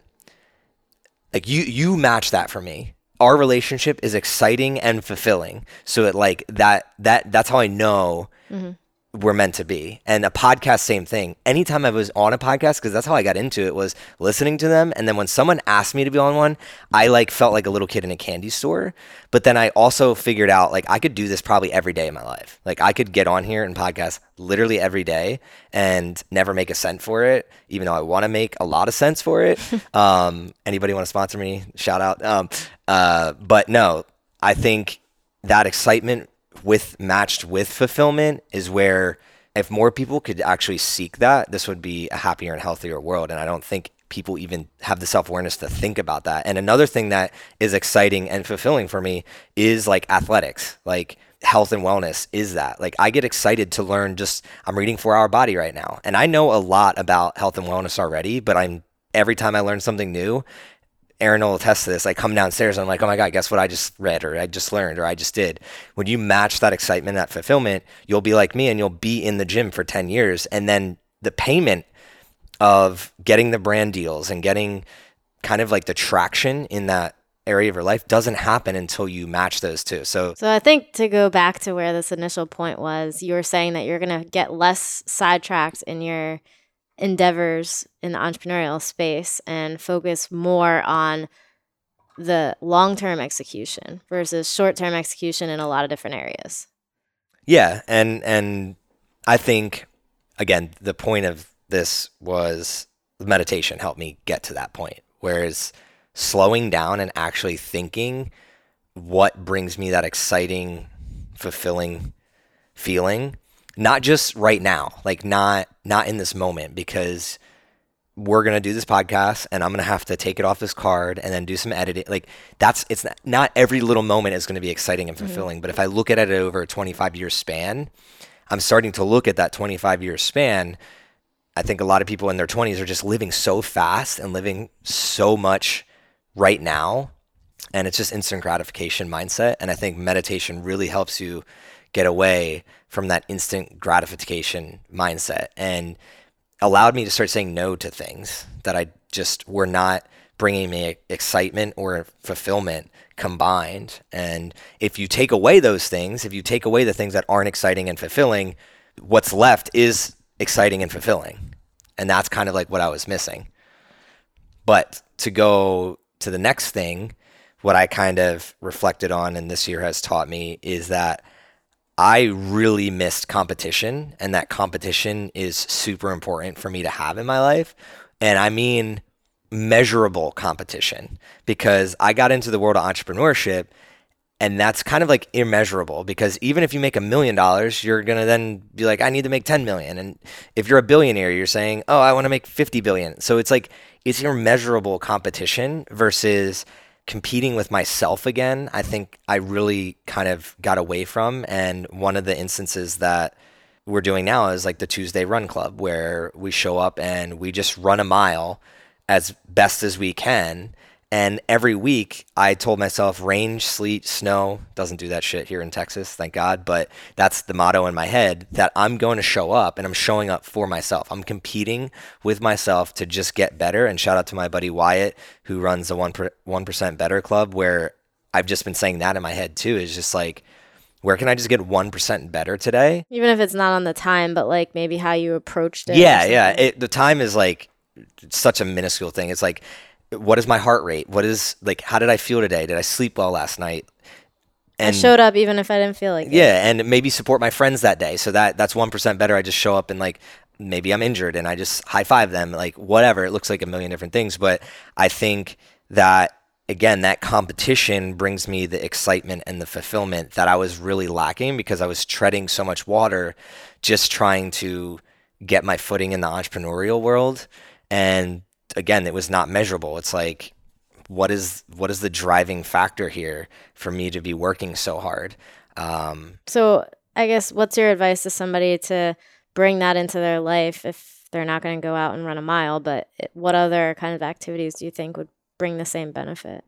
like you you match that for me. Our relationship is exciting and fulfilling. So it like that that that's how I know mm-hmm we're meant to be. And a podcast, same thing. Anytime I was on a podcast, because that's how I got into it, was listening to them. And then when someone asked me to be on one, I like felt like a little kid in a candy store. But then I also figured out like I could do this probably every day of my life. Like I could get on here and podcast literally every day and never make a cent for it, even though I want to make a lot of sense for it. um, anybody want to sponsor me? Shout out. Um, uh, but no, I think that excitement with matched with fulfillment is where if more people could actually seek that, this would be a happier and healthier world. And I don't think people even have the self awareness to think about that. And another thing that is exciting and fulfilling for me is like athletics, like health and wellness is that. Like I get excited to learn just, I'm reading Four Hour Body right now. And I know a lot about health and wellness already, but I'm every time I learn something new, Erin will attest to this. I come downstairs and I'm like, oh my God, guess what I just read or I just learned or I just did. When you match that excitement, that fulfillment, you'll be like me and you'll be in the gym for 10 years. And then the payment of getting the brand deals and getting kind of like the traction in that area of your life doesn't happen until you match those two. So So I think to go back to where this initial point was, you were saying that you're going to get less sidetracked in your endeavors in the entrepreneurial space and focus more on the long term execution versus short term execution in a lot of different areas. Yeah, and and I think again the point of this was meditation helped me get to that point. Whereas slowing down and actually thinking what brings me that exciting, fulfilling feeling not just right now, like not not in this moment because we're going to do this podcast and I'm going to have to take it off this card and then do some editing. Like that's it's not, not every little moment is going to be exciting and mm-hmm. fulfilling, mm-hmm. but if I look at it over a 25 year span, I'm starting to look at that 25 year span. I think a lot of people in their 20s are just living so fast and living so much right now and it's just instant gratification mindset and I think meditation really helps you get away from that instant gratification mindset and allowed me to start saying no to things that I just were not bringing me excitement or fulfillment combined. And if you take away those things, if you take away the things that aren't exciting and fulfilling, what's left is exciting and fulfilling. And that's kind of like what I was missing. But to go to the next thing, what I kind of reflected on and this year has taught me is that I really missed competition, and that competition is super important for me to have in my life. And I mean measurable competition because I got into the world of entrepreneurship and that's kind of like immeasurable because even if you make a million dollars you're going to then be like I need to make 10 million and if you're a billionaire you're saying oh I want to make 50 billion so it's like it's your measurable competition versus competing with myself again, I think I really kind of got away from. And one of the instances that we're doing now is like the Tuesday Run Club, where we show up and we just run a mile as best as we can. And every week, I told myself rain, sleet, snow doesn't do that shit here in Texas, thank God. But that's the motto in my head that I'm going to show up and I'm showing up for myself. I'm competing with myself to just get better. And shout out to my buddy Wyatt, who runs the 1%, 1% Better Club, where I've just been saying that in my head too is just like, where can I just get 1% better today? Even if it's not on the time, but like maybe how you approached it. Yeah, yeah. It, the time is like such a minuscule thing. It's like, what is my heart rate? What is like how did I feel today? Did I sleep well last night? And, I showed up even if I didn't feel like it. yeah, it. and maybe support my friends that day. So that that's one percent better. I just show up and like maybe I'm injured and I just high five them, like whatever. It looks like a million different things, but I think that again that competition brings me the excitement and the fulfillment that I was really lacking because I was treading so much water, just trying to get my footing in the entrepreneurial world and again, it was not measurable. It's like, what is what is the driving factor here for me to be working so hard? Um, so I guess what's your advice to somebody to bring that into their life if they're not going to go out and run a mile? But what other kind of activities do you think would bring the same benefit?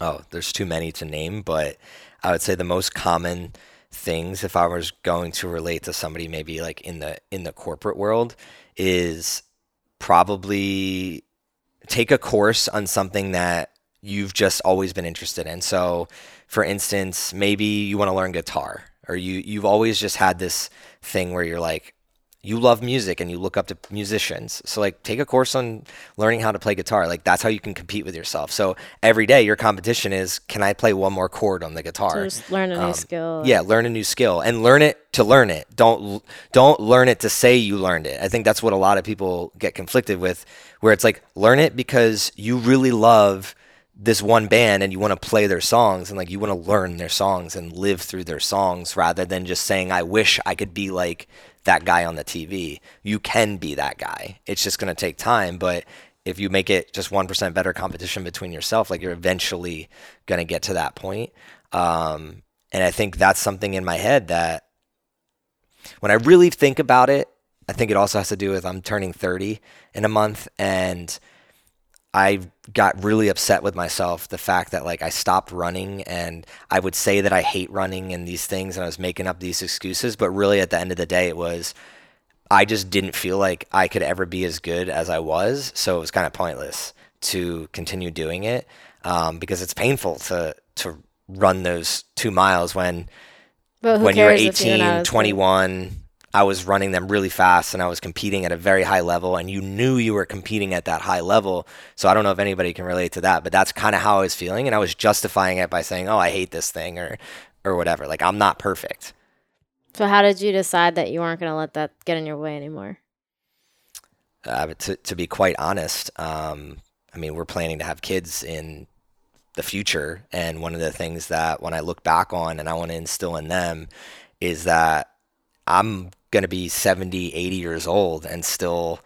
Oh, there's too many to name, but I would say the most common things if I was going to relate to somebody maybe like in the in the corporate world is probably take a course on something that you've just always been interested in. So, for instance, maybe you want to learn guitar or you you've always just had this thing where you're like you love music and you look up to musicians. So like take a course on learning how to play guitar. Like that's how you can compete with yourself. So every day your competition is can I play one more chord on the guitar? So just learn a new um, skill. Yeah, learn a new skill and learn it to learn it. Don't don't learn it to say you learned it. I think that's what a lot of people get conflicted with where it's like learn it because you really love this one band and you want to play their songs and like you want to learn their songs and live through their songs rather than just saying I wish I could be like that guy on the TV. You can be that guy. It's just going to take time, but if you make it just 1% better competition between yourself, like you're eventually going to get to that point. Um, and I think that's something in my head that when I really think about it, I think it also has to do with I'm turning 30 in a month and I got really upset with myself the fact that like I stopped running and I would say that I hate running and these things and I was making up these excuses but really at the end of the day it was I just didn't feel like I could ever be as good as I was so it was kind of pointless to continue doing it um, because it's painful to to run those two miles when when you're 18 21 I was running them really fast and I was competing at a very high level and you knew you were competing at that high level. So I don't know if anybody can relate to that, but that's kind of how I was feeling and I was justifying it by saying, "Oh, I hate this thing" or or whatever. Like I'm not perfect. So how did you decide that you weren't going to let that get in your way anymore? Uh, to to be quite honest, um, I mean, we're planning to have kids in the future and one of the things that when I look back on and I want to instill in them is that I'm going to be 70, 80 years old and still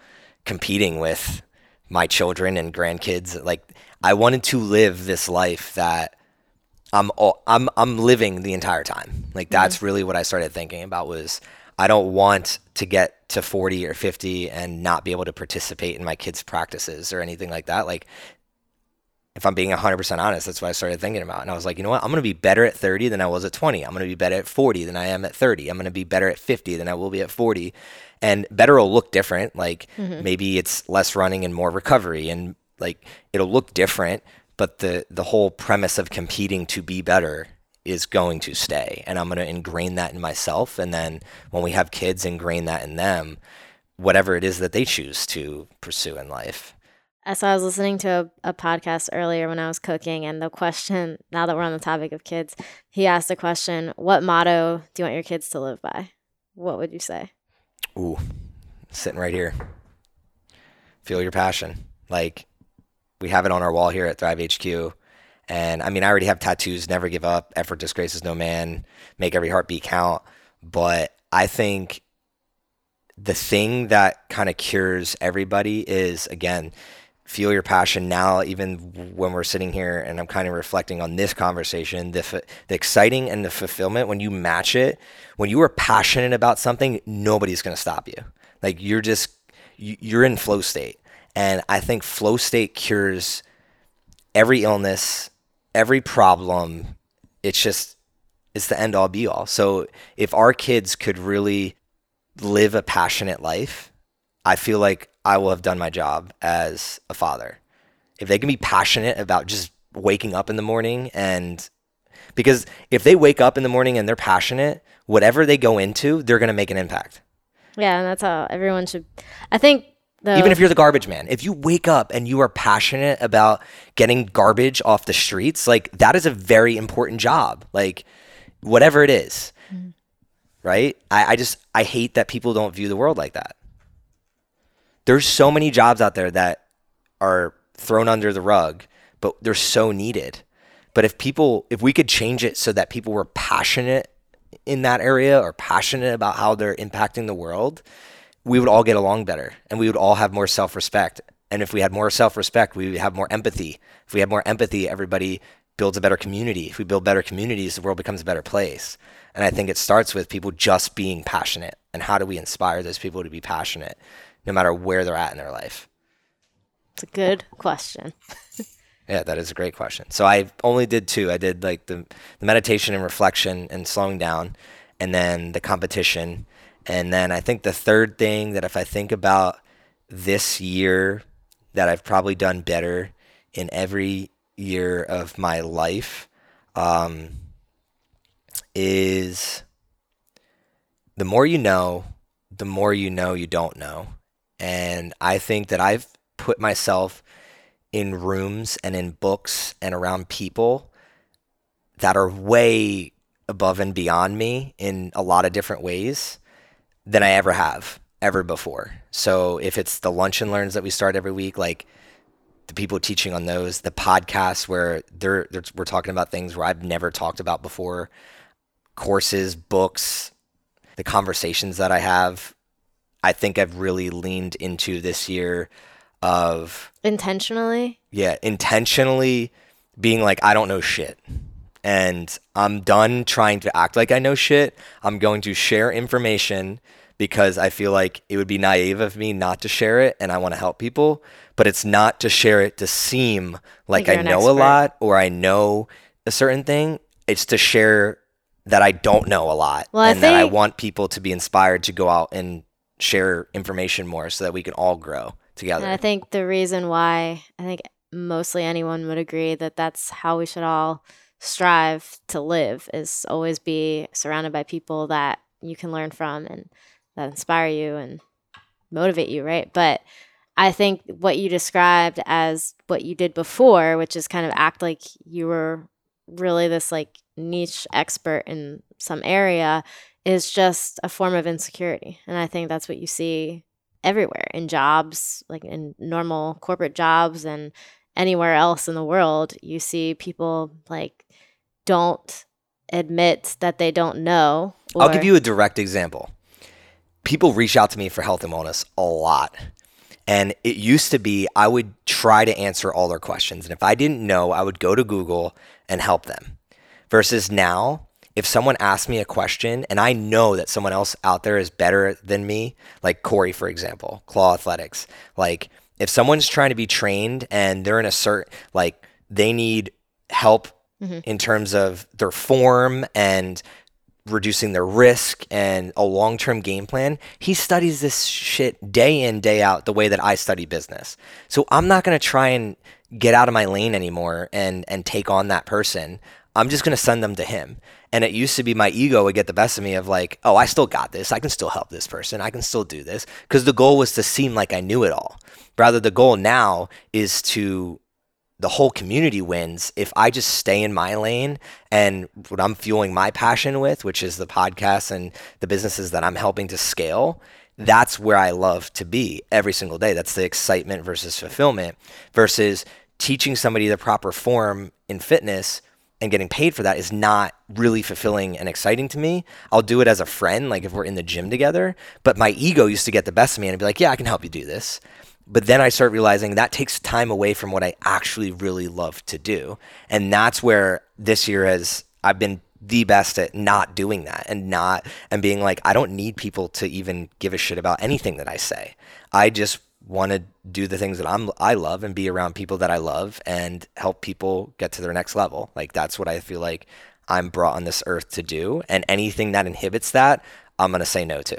competing with my children and grandkids. Like I wanted to live this life that I'm all, I'm I'm living the entire time. Like that's mm-hmm. really what I started thinking about was I don't want to get to 40 or 50 and not be able to participate in my kids' practices or anything like that. Like if I'm being 100% honest, that's what I started thinking about. And I was like, you know what? I'm going to be better at 30 than I was at 20. I'm going to be better at 40 than I am at 30. I'm going to be better at 50 than I will be at 40. And better will look different. Like mm-hmm. maybe it's less running and more recovery and like it'll look different, but the the whole premise of competing to be better is going to stay. And I'm going to ingrain that in myself and then when we have kids ingrain that in them whatever it is that they choose to pursue in life. So I was listening to a, a, podcast earlier when I was cooking, and the question, now that we're on the topic of kids, he asked the question, What motto do you want your kids to live by? What would you say? Ooh, sitting right here. Feel your passion. Like, we have it on our wall here at Thrive HQ. And I mean, I already have tattoos never give up, effort disgraces no man, make every heartbeat count. But I think the thing that kind of cures everybody is, again, feel your passion now even when we're sitting here and i'm kind of reflecting on this conversation the, the exciting and the fulfillment when you match it when you are passionate about something nobody's going to stop you. Like you're just you're in flow state. And i think flow state cures every illness every problem. It's just it's the end all be all. So if our kids could really live a passionate life i feel like I will have done my job as a father. If they can be passionate about just waking up in the morning and because if they wake up in the morning and they're passionate, whatever they go into, they're going to make an impact. Yeah, and that's how everyone should I think the, Even if you're the garbage man, if you wake up and you are passionate about getting garbage off the streets, like that is a very important job. Like whatever it is, mm-hmm. right? I, I just I hate that people don't view the world like that there's so many jobs out there that are thrown under the rug, but they're so needed. But if people, if we could change it so that people were passionate in that area or passionate about how they're impacting the world, we would all get along better and we would all have more self respect. And if we had more self respect, we would have more empathy. If we had more empathy, everybody builds a better community. If we build better communities, the world becomes a better place. And I think it starts with people just being passionate. And how do we inspire those people to be passionate? No matter where they're at in their life? It's a good question. Yeah, that is a great question. So I only did two. I did like the, the meditation and reflection and slowing down, and then the competition. And then I think the third thing that if I think about this year that I've probably done better in every year of my life um, is the more you know, the more you know you don't know. And I think that I've put myself in rooms and in books and around people that are way above and beyond me in a lot of different ways than I ever have ever before. So if it's the lunch and learns that we start every week, like the people teaching on those, the podcasts where they're, they're we're talking about things where I've never talked about before, courses, books, the conversations that I have, I think I've really leaned into this year of intentionally. Yeah, intentionally being like I don't know shit. And I'm done trying to act like I know shit. I'm going to share information because I feel like it would be naive of me not to share it and I want to help people, but it's not to share it to seem like, like I know a lot or I know a certain thing. It's to share that I don't know a lot well, and that I want people to be inspired to go out and share information more so that we can all grow together. And I think the reason why I think mostly anyone would agree that that's how we should all strive to live is always be surrounded by people that you can learn from and that inspire you and motivate you, right? But I think what you described as what you did before, which is kind of act like you were really this like niche expert in some area, is just a form of insecurity. And I think that's what you see everywhere in jobs, like in normal corporate jobs and anywhere else in the world. You see people like don't admit that they don't know. Or... I'll give you a direct example. People reach out to me for health and wellness a lot. And it used to be I would try to answer all their questions. And if I didn't know, I would go to Google and help them. Versus now, if someone asks me a question and I know that someone else out there is better than me, like Corey, for example, Claw Athletics, like if someone's trying to be trained and they're in a certain, like they need help mm-hmm. in terms of their form and reducing their risk and a long term game plan, he studies this shit day in, day out, the way that I study business. So I'm not going to try and get out of my lane anymore and, and take on that person. I'm just going to send them to him. And it used to be my ego would get the best of me of like, oh, I still got this. I can still help this person. I can still do this. Because the goal was to seem like I knew it all. Rather, the goal now is to the whole community wins if I just stay in my lane and what I'm fueling my passion with, which is the podcast and the businesses that I'm helping to scale. That's where I love to be every single day. That's the excitement versus fulfillment versus teaching somebody the proper form in fitness and getting paid for that is not really fulfilling and exciting to me. I'll do it as a friend, like if we're in the gym together. But my ego used to get the best of me and be like, yeah, I can help you do this. But then I start realizing that takes time away from what I actually really love to do. And that's where this year has, I've been the best at not doing that and not, and being like, I don't need people to even give a shit about anything that I say. I just want to do the things that I'm I love and be around people that I love and help people get to their next level. Like that's what I feel like I'm brought on this earth to do and anything that inhibits that, I'm going to say no to.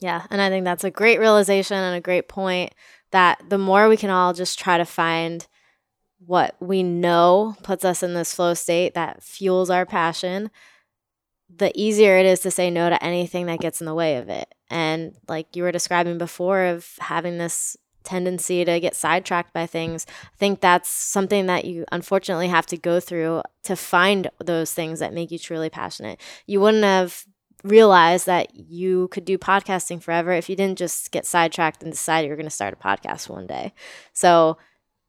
Yeah, and I think that's a great realization and a great point that the more we can all just try to find what we know puts us in this flow state that fuels our passion, the easier it is to say no to anything that gets in the way of it. And like you were describing before, of having this tendency to get sidetracked by things, I think that's something that you unfortunately have to go through to find those things that make you truly passionate. You wouldn't have realized that you could do podcasting forever if you didn't just get sidetracked and decide you're going to start a podcast one day. So,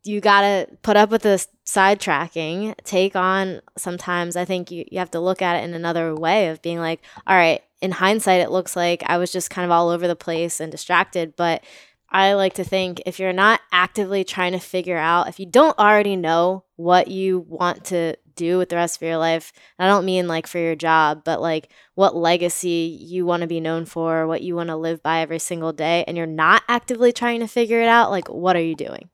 you got to put up with the sidetracking, take on sometimes I think you, you have to look at it in another way of being like, all right, in hindsight, it looks like I was just kind of all over the place and distracted. But I like to think if you're not actively trying to figure out, if you don't already know what you want to do with the rest of your life, I don't mean like for your job, but like what legacy you want to be known for, what you want to live by every single day, and you're not actively trying to figure it out, like what are you doing?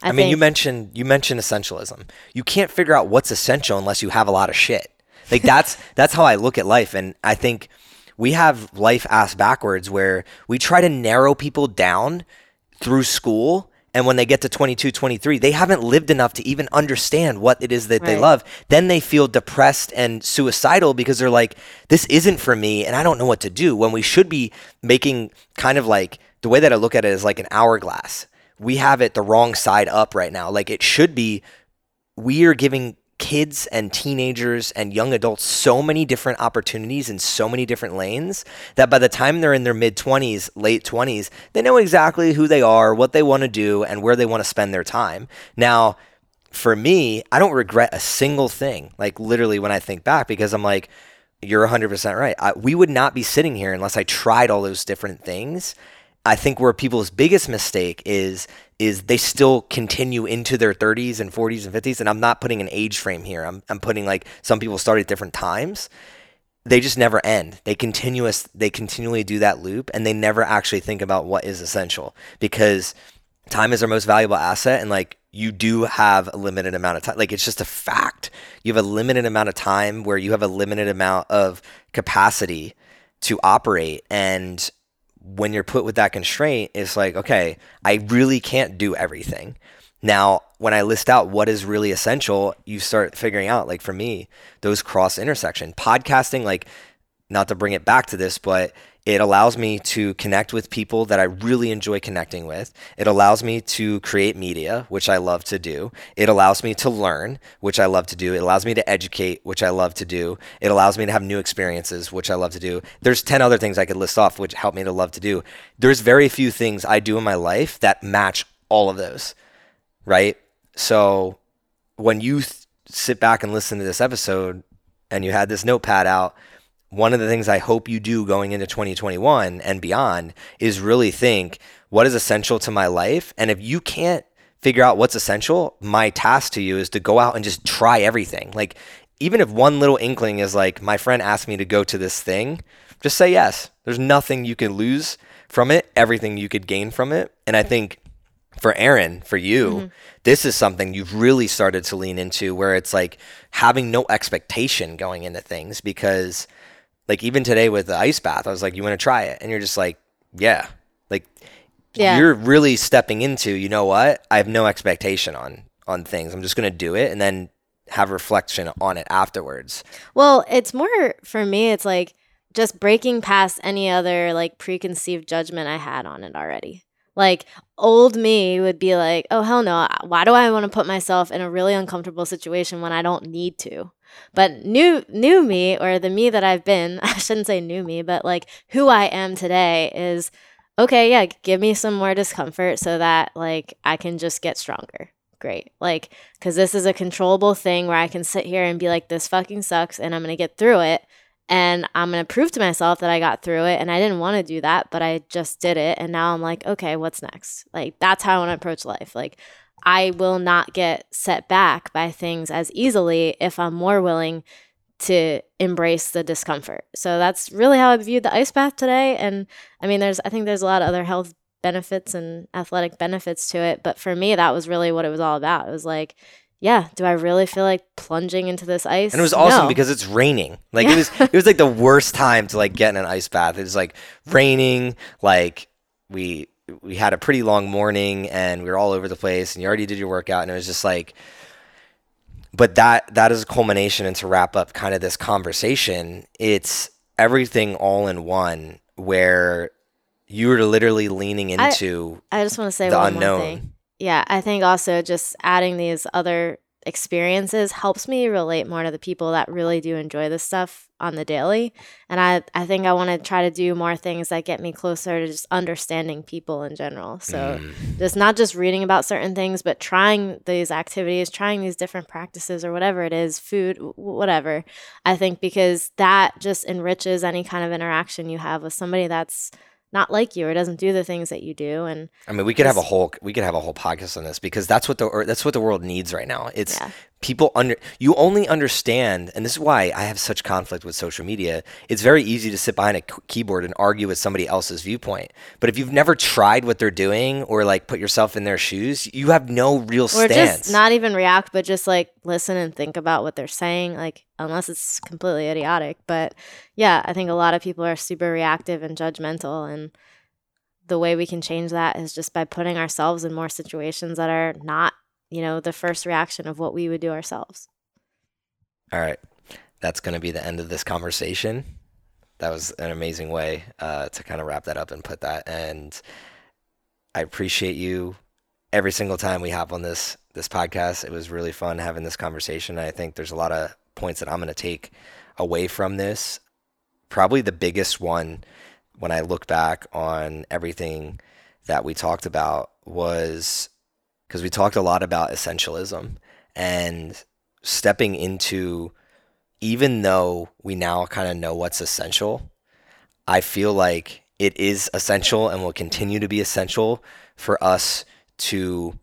I, I, mean, you mentioned you mentioned essentialism. You can't figure out what's essential unless you have a lot of shit. Like that's that's how I look at life, and I think we have life ass backwards where we try to narrow people down through school. And when they get to 22, 23, they haven't lived enough to even understand what it is that they love. Then they feel depressed and suicidal because they're like, this isn't for me and I don't know what to do. When we should be making kind of like the way that I look at it is like an hourglass. We have it the wrong side up right now. Like it should be we are giving kids and teenagers and young adults so many different opportunities in so many different lanes that by the time they're in their mid 20s, late 20s, they know exactly who they are, what they want to do, and where they want to spend their time. Now, for me, I don't regret a single thing, like literally when I think back, because I'm like, you're 100% right. I, we would not be sitting here unless I tried all those different things. I think where people's biggest mistake is is they still continue into their 30s and 40s and 50s and I'm not putting an age frame here. I'm I'm putting like some people start at different times. They just never end. They continuous they continually do that loop and they never actually think about what is essential because time is our most valuable asset and like you do have a limited amount of time like it's just a fact you have a limited amount of time where you have a limited amount of capacity to operate and when you're put with that constraint it's like okay i really can't do everything. Now when i list out what is really essential you start figuring out like for me those cross intersection podcasting like not to bring it back to this, but it allows me to connect with people that I really enjoy connecting with. It allows me to create media, which I love to do. It allows me to learn, which I love to do. It allows me to educate, which I love to do. It allows me to have new experiences, which I love to do. There's 10 other things I could list off which help me to love to do. There's very few things I do in my life that match all of those, right? So when you th- sit back and listen to this episode and you had this notepad out, one of the things I hope you do going into 2021 and beyond is really think what is essential to my life. And if you can't figure out what's essential, my task to you is to go out and just try everything. Like, even if one little inkling is like, my friend asked me to go to this thing, just say yes. There's nothing you can lose from it, everything you could gain from it. And I think for Erin, for you, mm-hmm. this is something you've really started to lean into where it's like having no expectation going into things because like even today with the ice bath, I was like, you want to try it? And you're just like, yeah. Like Yeah. you're really stepping into, you know what? I have no expectation on on things. I'm just going to do it and then have reflection on it afterwards. Well, it's more for me, it's like just breaking past any other like preconceived judgment I had on it already. Like old me would be like, oh, hell no. Why do I want to put myself in a really uncomfortable situation when I don't need to? But new new me or the me that I've been, I shouldn't say new me, but like who I am today is okay, yeah, give me some more discomfort so that like I can just get stronger. Great. Like cuz this is a controllable thing where I can sit here and be like this fucking sucks and I'm going to get through it and I'm going to prove to myself that I got through it and I didn't want to do that, but I just did it and now I'm like, okay, what's next? Like that's how I want to approach life. Like I will not get set back by things as easily if I'm more willing to embrace the discomfort. So that's really how I viewed the ice bath today. And I mean, there's, I think there's a lot of other health benefits and athletic benefits to it. But for me, that was really what it was all about. It was like, yeah, do I really feel like plunging into this ice? And it was awesome No. because it's raining. Like it was it was like the worst time to like get in an ice bath. It was like raining, like we we had a pretty long morning and we were all over the place and you already did your workout and it was just like but that that is a culmination and to wrap up kind of this conversation, it's everything all in one where you're literally leaning I- into I just want to say the one unknown. more thing. Yeah, I think also just adding these other experiences helps me relate more to the people that really do enjoy this stuff on the daily. And I, I think I want to try to do more things that get me closer to just understanding people in general. So Mm. just not just reading about certain things, but trying these activities, trying these different practices or whatever it is, food, w- whatever. I think because that just enriches any kind of interaction you have with somebody that's not like you or doesn't do the things that you do. And I mean, we could have a whole we could have a whole podcast on this because that's what the or that's what the world needs right now. It's Yeah. People under you only understand and this is why i have such conflict with social media. It's very easy to sit behind a keyboard and argue with somebody else's viewpoint. But if you've never tried what they're doing or like put yourself in their shoes you have no real stance or just not even react but just like listen and think about what they're saying like unless it's completely idiotic. But yeah i think a lot of people are super reactive and judgmental and the way we can change that is just by putting ourselves in more situations that are not you know, the first reaction of what we would do ourselves. All right. That's going to be the end of this conversation. That was an amazing way uh, to kind of wrap that up and put that. And I appreciate you every single time we hop on this this podcast. It was really fun having this conversation. I think there's a lot of points that I'm going to take away from this. Probably the biggest one when I look back on everything that we talked about was because we talked a lot about essentialism and stepping into even though we now kind of know what's essential, I feel like it is essential and will continue to be essential for us to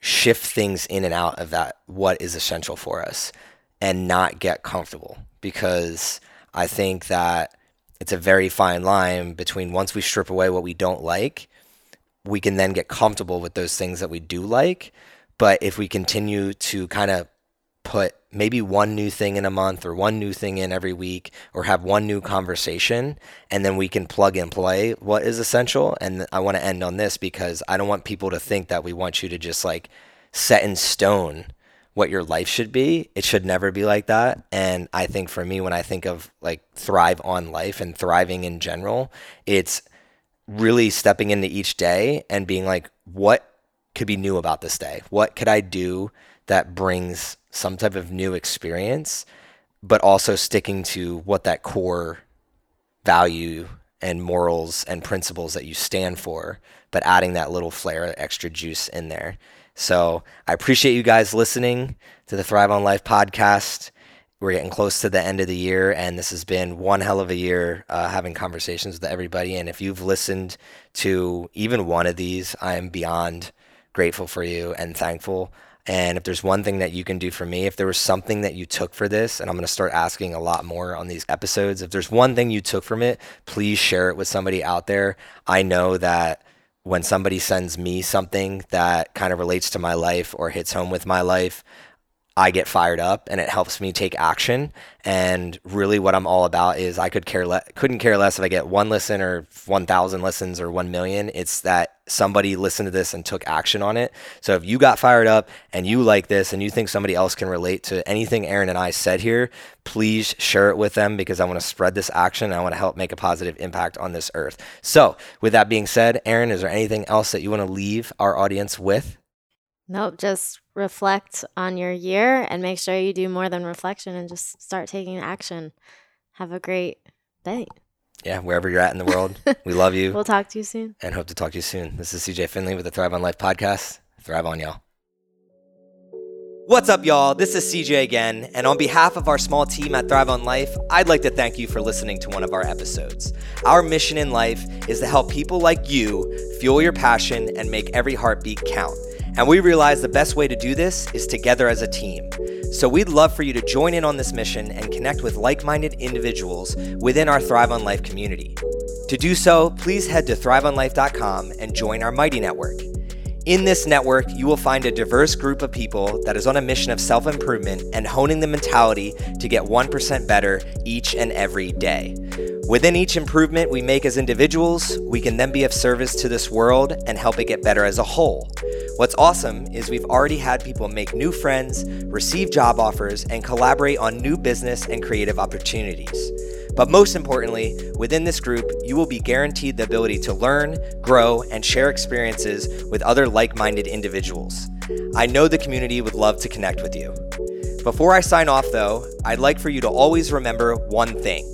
shift things in and out of that what is essential for us and not get comfortable. Because I think that it's a very fine line between once we strip away what we don't like we can then get comfortable with those things that we do like. But if we continue to kind of put maybe one new thing in a month or one new thing in every week or have one new conversation and then we can plug and play what is essential and I want to end on this because I don't want people to think that we want you to just like set in stone what your life should be. It should never be like that. And I think for me when I think of like thrive on life and thriving in general, it's really stepping into each day and being like, what could be new about this day? What could I do that brings some type of new experience, but also sticking to what that core value and morals and principles that you stand for, but adding that little flair, extra juice in there. So I appreciate you guys listening to the Thrive on Life podcast we're getting close to the end of the year, and this has been one hell of a year uh, having conversations with everybody. And if you've listened to even one of these, I am beyond grateful for you and thankful. And if there's one thing that you can do for me, if there was something that you took for this, and I'm going to start asking a lot more on these episodes, if there's one thing you took from it, please share it with somebody out there. I know that when somebody sends me something that kind of relates to my life or hits home with my life, I get fired up and it helps me take action. And really, what I'm all about is I could care le- couldn't care less if I get one listen or 1,000 listens or 1 million. It's that somebody listened to this and took action on it. So if you got fired up and you like this and you think somebody else can relate to anything Erin and I said here, please share it with them because I want to spread this action. I want to help make a positive impact on this earth. So, with that being said, Erin, is there anything else that you want to leave our audience with? Nope, just reflect on your year and make sure you do more than reflection and just start taking action. Have a great day. Yeah, wherever you're at in the world, we love you. We'll talk to you soon. And hope to talk to you soon. This is CJ Finley with the Thrive on Life podcast. Thrive on, y'all. What's up, y'all? This is CJ again, and on behalf of our small team at Thrive on Life, I'd like to thank you for listening to one of our episodes. Our mission in life is to help people like you fuel your passion and make every heartbeat count. And we realize the best way to do this is together as a team. So we'd love for you to join in on this mission and connect with like minded individuals within our Thrive on Life community. To do so, please head to thriveonlife.com and join our Mighty Network. In this network, you will find a diverse group of people that is on a mission of self improvement and honing the mentality to get 1% better each and every day. Within each improvement we make as individuals, we can then be of service to this world and help it get better as a whole. What's awesome is we've already had people make new friends, receive job offers, and collaborate on new business and creative opportunities. But most importantly, within this group, you will be guaranteed the ability to learn, grow, and share experiences with other like minded individuals. I know the community would love to connect with you. Before I sign off, though, I'd like for you to always remember one thing